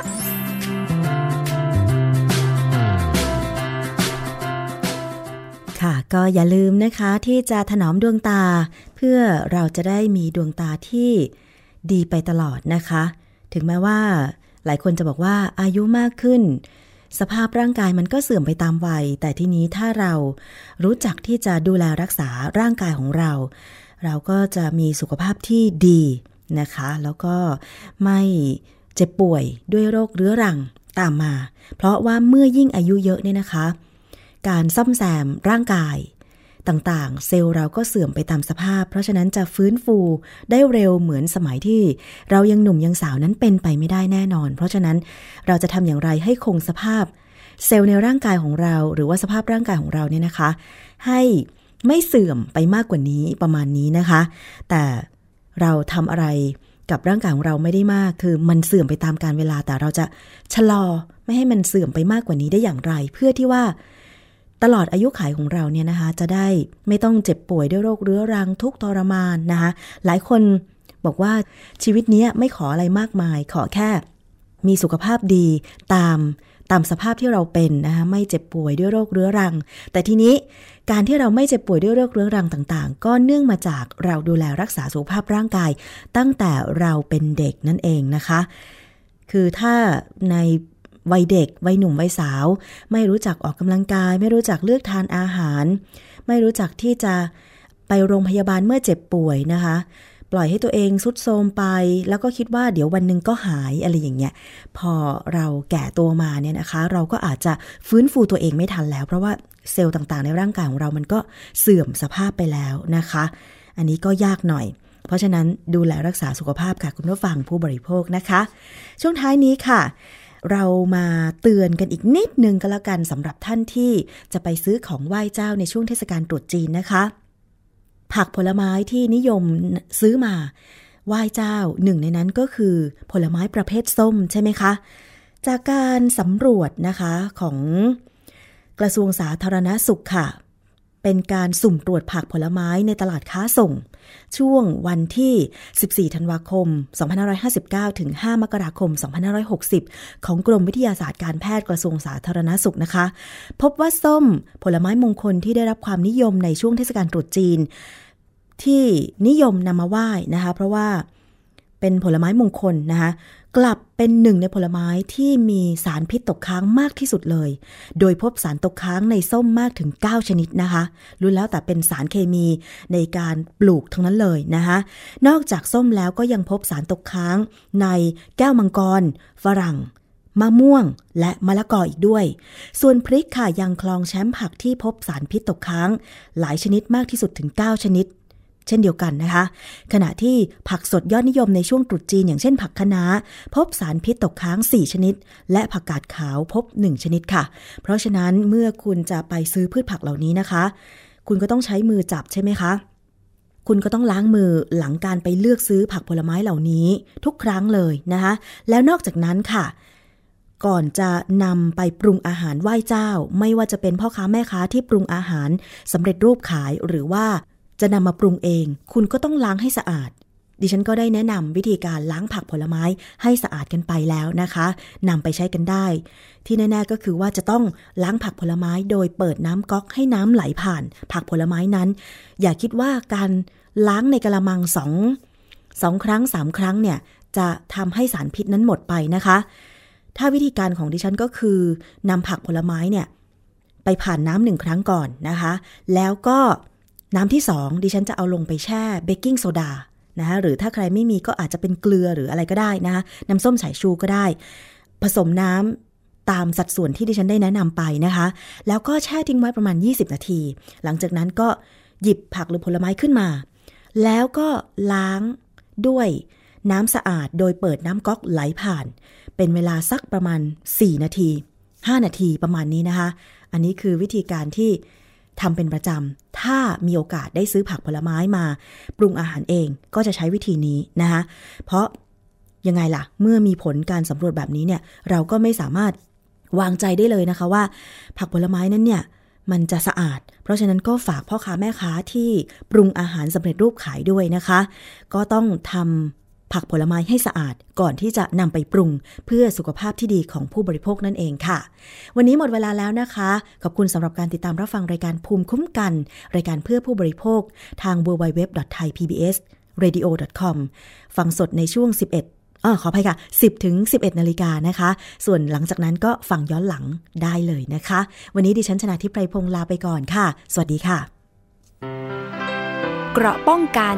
ค่ะ ก็อย่าลืมนะคะที่จะถนอมดวงตา เพื่อเราจะได้มีดวงตาที่ดีไปตลอดนะคะ ถึงแม้ว่า หลายคนจะบอกว่าอายุมากขึ้น สภาพร่างกายมันก็เสื่อมไปตามวัย แต่ที่นี้ถ้าเรารู้จักที่จะดูแลรักษาร่างกายของเรา เราก็จะมีสุขภาพที่ดีนะคะ แล้วก็ไม่เจ็บป่วยด้วยโรคเรื้อรังตามมา เพราะว่าเมื่อยิ่งอายุเยอะเนี่ยนะคะ การซ่อมแซมร่างกาย ต่างๆ เซลล์เราก็เสื่อมไปตามสภาพ เพราะฉะนั้นจะฟื้นฟูได้เร็วเหมือนสมัยที่ เรายังหนุ่มยังสาวนั้นเป็นไปไม่ได้แน่นอน เพราะฉะนั้นเราจะทำอย่างไรให้คงสภาพ เซลล์ในร่างกายของเรา หรือว่าสภาพร่างกายของเราเนี่ยนะคะ ให้ไม่เสื่อมไปมากกว่านี้ประมาณนี้นะคะ แต่เราทำอะไรกับร่างกายของเราไม่ได้มาก คือมันเสื่อมไปตามการเวลาแต่เราจะชะลอไม่ให้มันเสื่อมไปมากกว่านี้ได้อย่างไร เพื่อที่ว่า ตลอดอายุขัยของเราเนี่ยนะคะ จะได้ไม่ต้องเจ็บป่วยด้วยโรคเรื้อรังทุกทรมานนะคะ หลายคนบอกว่าชีวิตนี้ไม่ขออะไรมากมาย ขอแค่ มีสุขภาพดีตามตามสภาพที่เราเป็นนะคะไม่เจ็บป่วยด้วยโรคเรื้อรัง แต่ทีนี้การที่เราไม่เจ็บป่วยด้วยโรคเรื้อรังต่างๆ ก็เนื่องมาจากเราดูแลรักษาสุขภาพร่างกาย ตั้งแต่เราเป็นเด็กนั่นเองนะคะ คือถ้าใน วัยเด็ก วัยหนุ่ม วัยสาว ไม่รู้จักออกกำลังกาย ไม่รู้จักเลือกทานอาหาร ไม่รู้จักที่จะไปโรงพยาบาลเมื่อเจ็บป่วยนะคะ ปล่อยให้ตัวเองสุดโทมไป แล้วก็คิดว่าเดี๋ยววันหนึ่งก็หายอะไรอย่างเงี้ย พอเราแก่ตัวมาเนี่ยนะคะ เราก็อาจจะฟื้นฟูตัวเองไม่ทันแล้ว เพราะว่าเซลล์ต่างๆ ในร่างกายของเรามันก็เสื่อมสภาพไปแล้วนะคะ อันนี้ก็ยากหน่อยเพราะฉะนั้นดูแลรักษาสุขภาพค่ะคุณผู้ฟังผู้บริโภคนะคะ ช่วงท้ายนี้ค่ะ เรามาเตือนกันอีกนิดนึงก็แล้วกันสำหรับท่านที่จะไปซื้อของไหว้เจ้าในช่วงเทศกาลตรุษจีนนะคะ ผักผลไม้ที่นิยมซื้อมาไหว้เจ้าหนึ่งในนั้นก็คือผลไม้ประเภทส้มใช่ไหมคะ จากการสำรวจนะคะของกระทรวงสาธารณสุขค่ะ เป็นการสุ่มตรวจผักผลไม้ในตลาดค้าส่ง ช่วงวันที่ 14 ธันวาคม 2559 ถึง 5 มกราคม 2560 ของกรมวิทยาศาสตร์การแพทย์กระทรวงสาธารณสุขนะคะ พบว่าส้มผลไม้มงคลที่ได้รับความนิยมในช่วงเทศกาลตรุษจีน ที่นิยมนำมาไหว้นะคะ เพราะว่าเป็นผลไม้มงคลนะคะ กลับเป็นหนึ่งในผลไม้ที่มีสารพิษตกค้างมากที่สุดเลย โดยพบสารตกค้างในส้มมากถึง 9 ชนิดนะคะรู้แล้วแต่เป็นสารเคมีในการปลูกทั้งนั้นเลยนะคะนอกจากส้มแล้วก็ยังพบสารตกค้างในแก้วมังกร ฝรั่งมะม่วงและมะละกออีกด้วย ส่วนพริกค่ะยังคลองแชมป์ผักที่พบสารพิษตกค้าง หลายชนิดมากที่สุดถึง 9 ชนิด เช่นเดียวกันนะคะ ขณะที่ผักสดยอดนิยมในช่วงตรุษจีนอย่างเช่นผักคะน้า พบสารพิษตกค้าง 4 ชนิด และผักกาดขาวพบ 1 ชนิดค่ะ เพราะฉะนั้นเมื่อคุณจะไปซื้อพืชผักเหล่านี้นะคะ คุณก็ต้องใช้มือจับใช่ไหมคะคุณก็ต้องล้างมือหลังการไปเลือกซื้อผักผลไม้เหล่านี้ทุกครั้งเลยนะคะ แล้วนอกจากนั้นค่ะ ก่อนจะนำไปปรุงอาหารไหว้เจ้า ไม่ว่าจะเป็นพ่อค้าแม่ค้าที่ปรุงอาหารสำเร็จรูปขายหรือว่า จะนำมาปรุงเอง คุณก็ต้องล้างให้สะอาด ดิฉันก็ได้แนะนำวิธีการล้างผักผลไม้ให้สะอาดกันไปแล้วนะคะนำไปใช้กันได้ ที่แน่ๆก็คือว่าจะต้องล้างผักผลไม้โดยเปิดน้ำก๊อกให้น้ำไหลผ่าน ผักผลไม้นั้น อย่าคิดว่าการล้างในกระมังสองสองครั้งสามครั้งเนี่ยจะทำให้สารพิษนั้นหมดไปนะคะ ถ้าวิธีการของดิฉันก็คือนำผักผลไม้เนี่ยไปผ่านน้ำหนึ่งครั้งก่อนนะคะ แล้วก็ น้ำที่สองดิฉันจะเอาลงไปแช่เบกกิ้งโซดานะคะหรือถ้าใครไม่มีก็อาจจะเป็นเกลือหรืออะไรก็ได้นะคะน้ำส้มสายชูก็ได้ ผสมน้ำตามสัดส่วนที่ดิฉันได้แนะนำไปนะคะ แล้วก็แช่ทิ้งไว้ประมาณ 20 นาที หลังจากนั้นก็หยิบผักหรือผลไม้ขึ้นมา แล้วก็ล้างด้วยน้ำสะอาดโดยเปิดน้ำก๊อกไหลผ่าน เป็นเวลาสักประมาณ 4 นาที 5 นาทีประมาณนี้นะคะ อันนี้คือวิธีการที่ ทำเป็นประจำ ถ้ามีโอกาสได้ซื้อผักผลไม้มา ปรุงอาหารเองก็จะใช้วิธีนี้นะคะเพราะยังไงล่ะ เมื่อมีผลการสำรวจแบบนี้เนี่ย เราก็ไม่สามารถวางใจได้เลยนะคะว่า ผักผลไม้นั้นเนี่ยมันจะสะอาด เพราะฉะนั้นก็ฝากพ่อค้าแม่ค้าที่ปรุงอาหารสำเร็จรูปขายด้วยนะคะ ก็ต้องทำ ผักผลไม้ให้สะอาดก่อนที่จะนำไปปรุง เพื่อสุขภาพที่ดีของผู้บริโภคนั่นเองค่ะ วันนี้หมดเวลาแล้วนะคะ ขอบคุณสำหรับการติดตามรับฟังรายการภูมิคุ้มกัน รายการเพื่อผู้บริโภค ทาง www.thaipbsradio.com ฟังสดในช่วง 11ออขออภัยค่ะ 10ถึง11 นาฬิกานะคะ ส่วนหลังจากนั้นก็ฟังย้อนหลังได้เลยนะคะ วันนี้ดิฉันชนะทิพไพรพงศ์ลาไปก่อนค่ะ สวัสดีค่ะ เกราะป้องกัน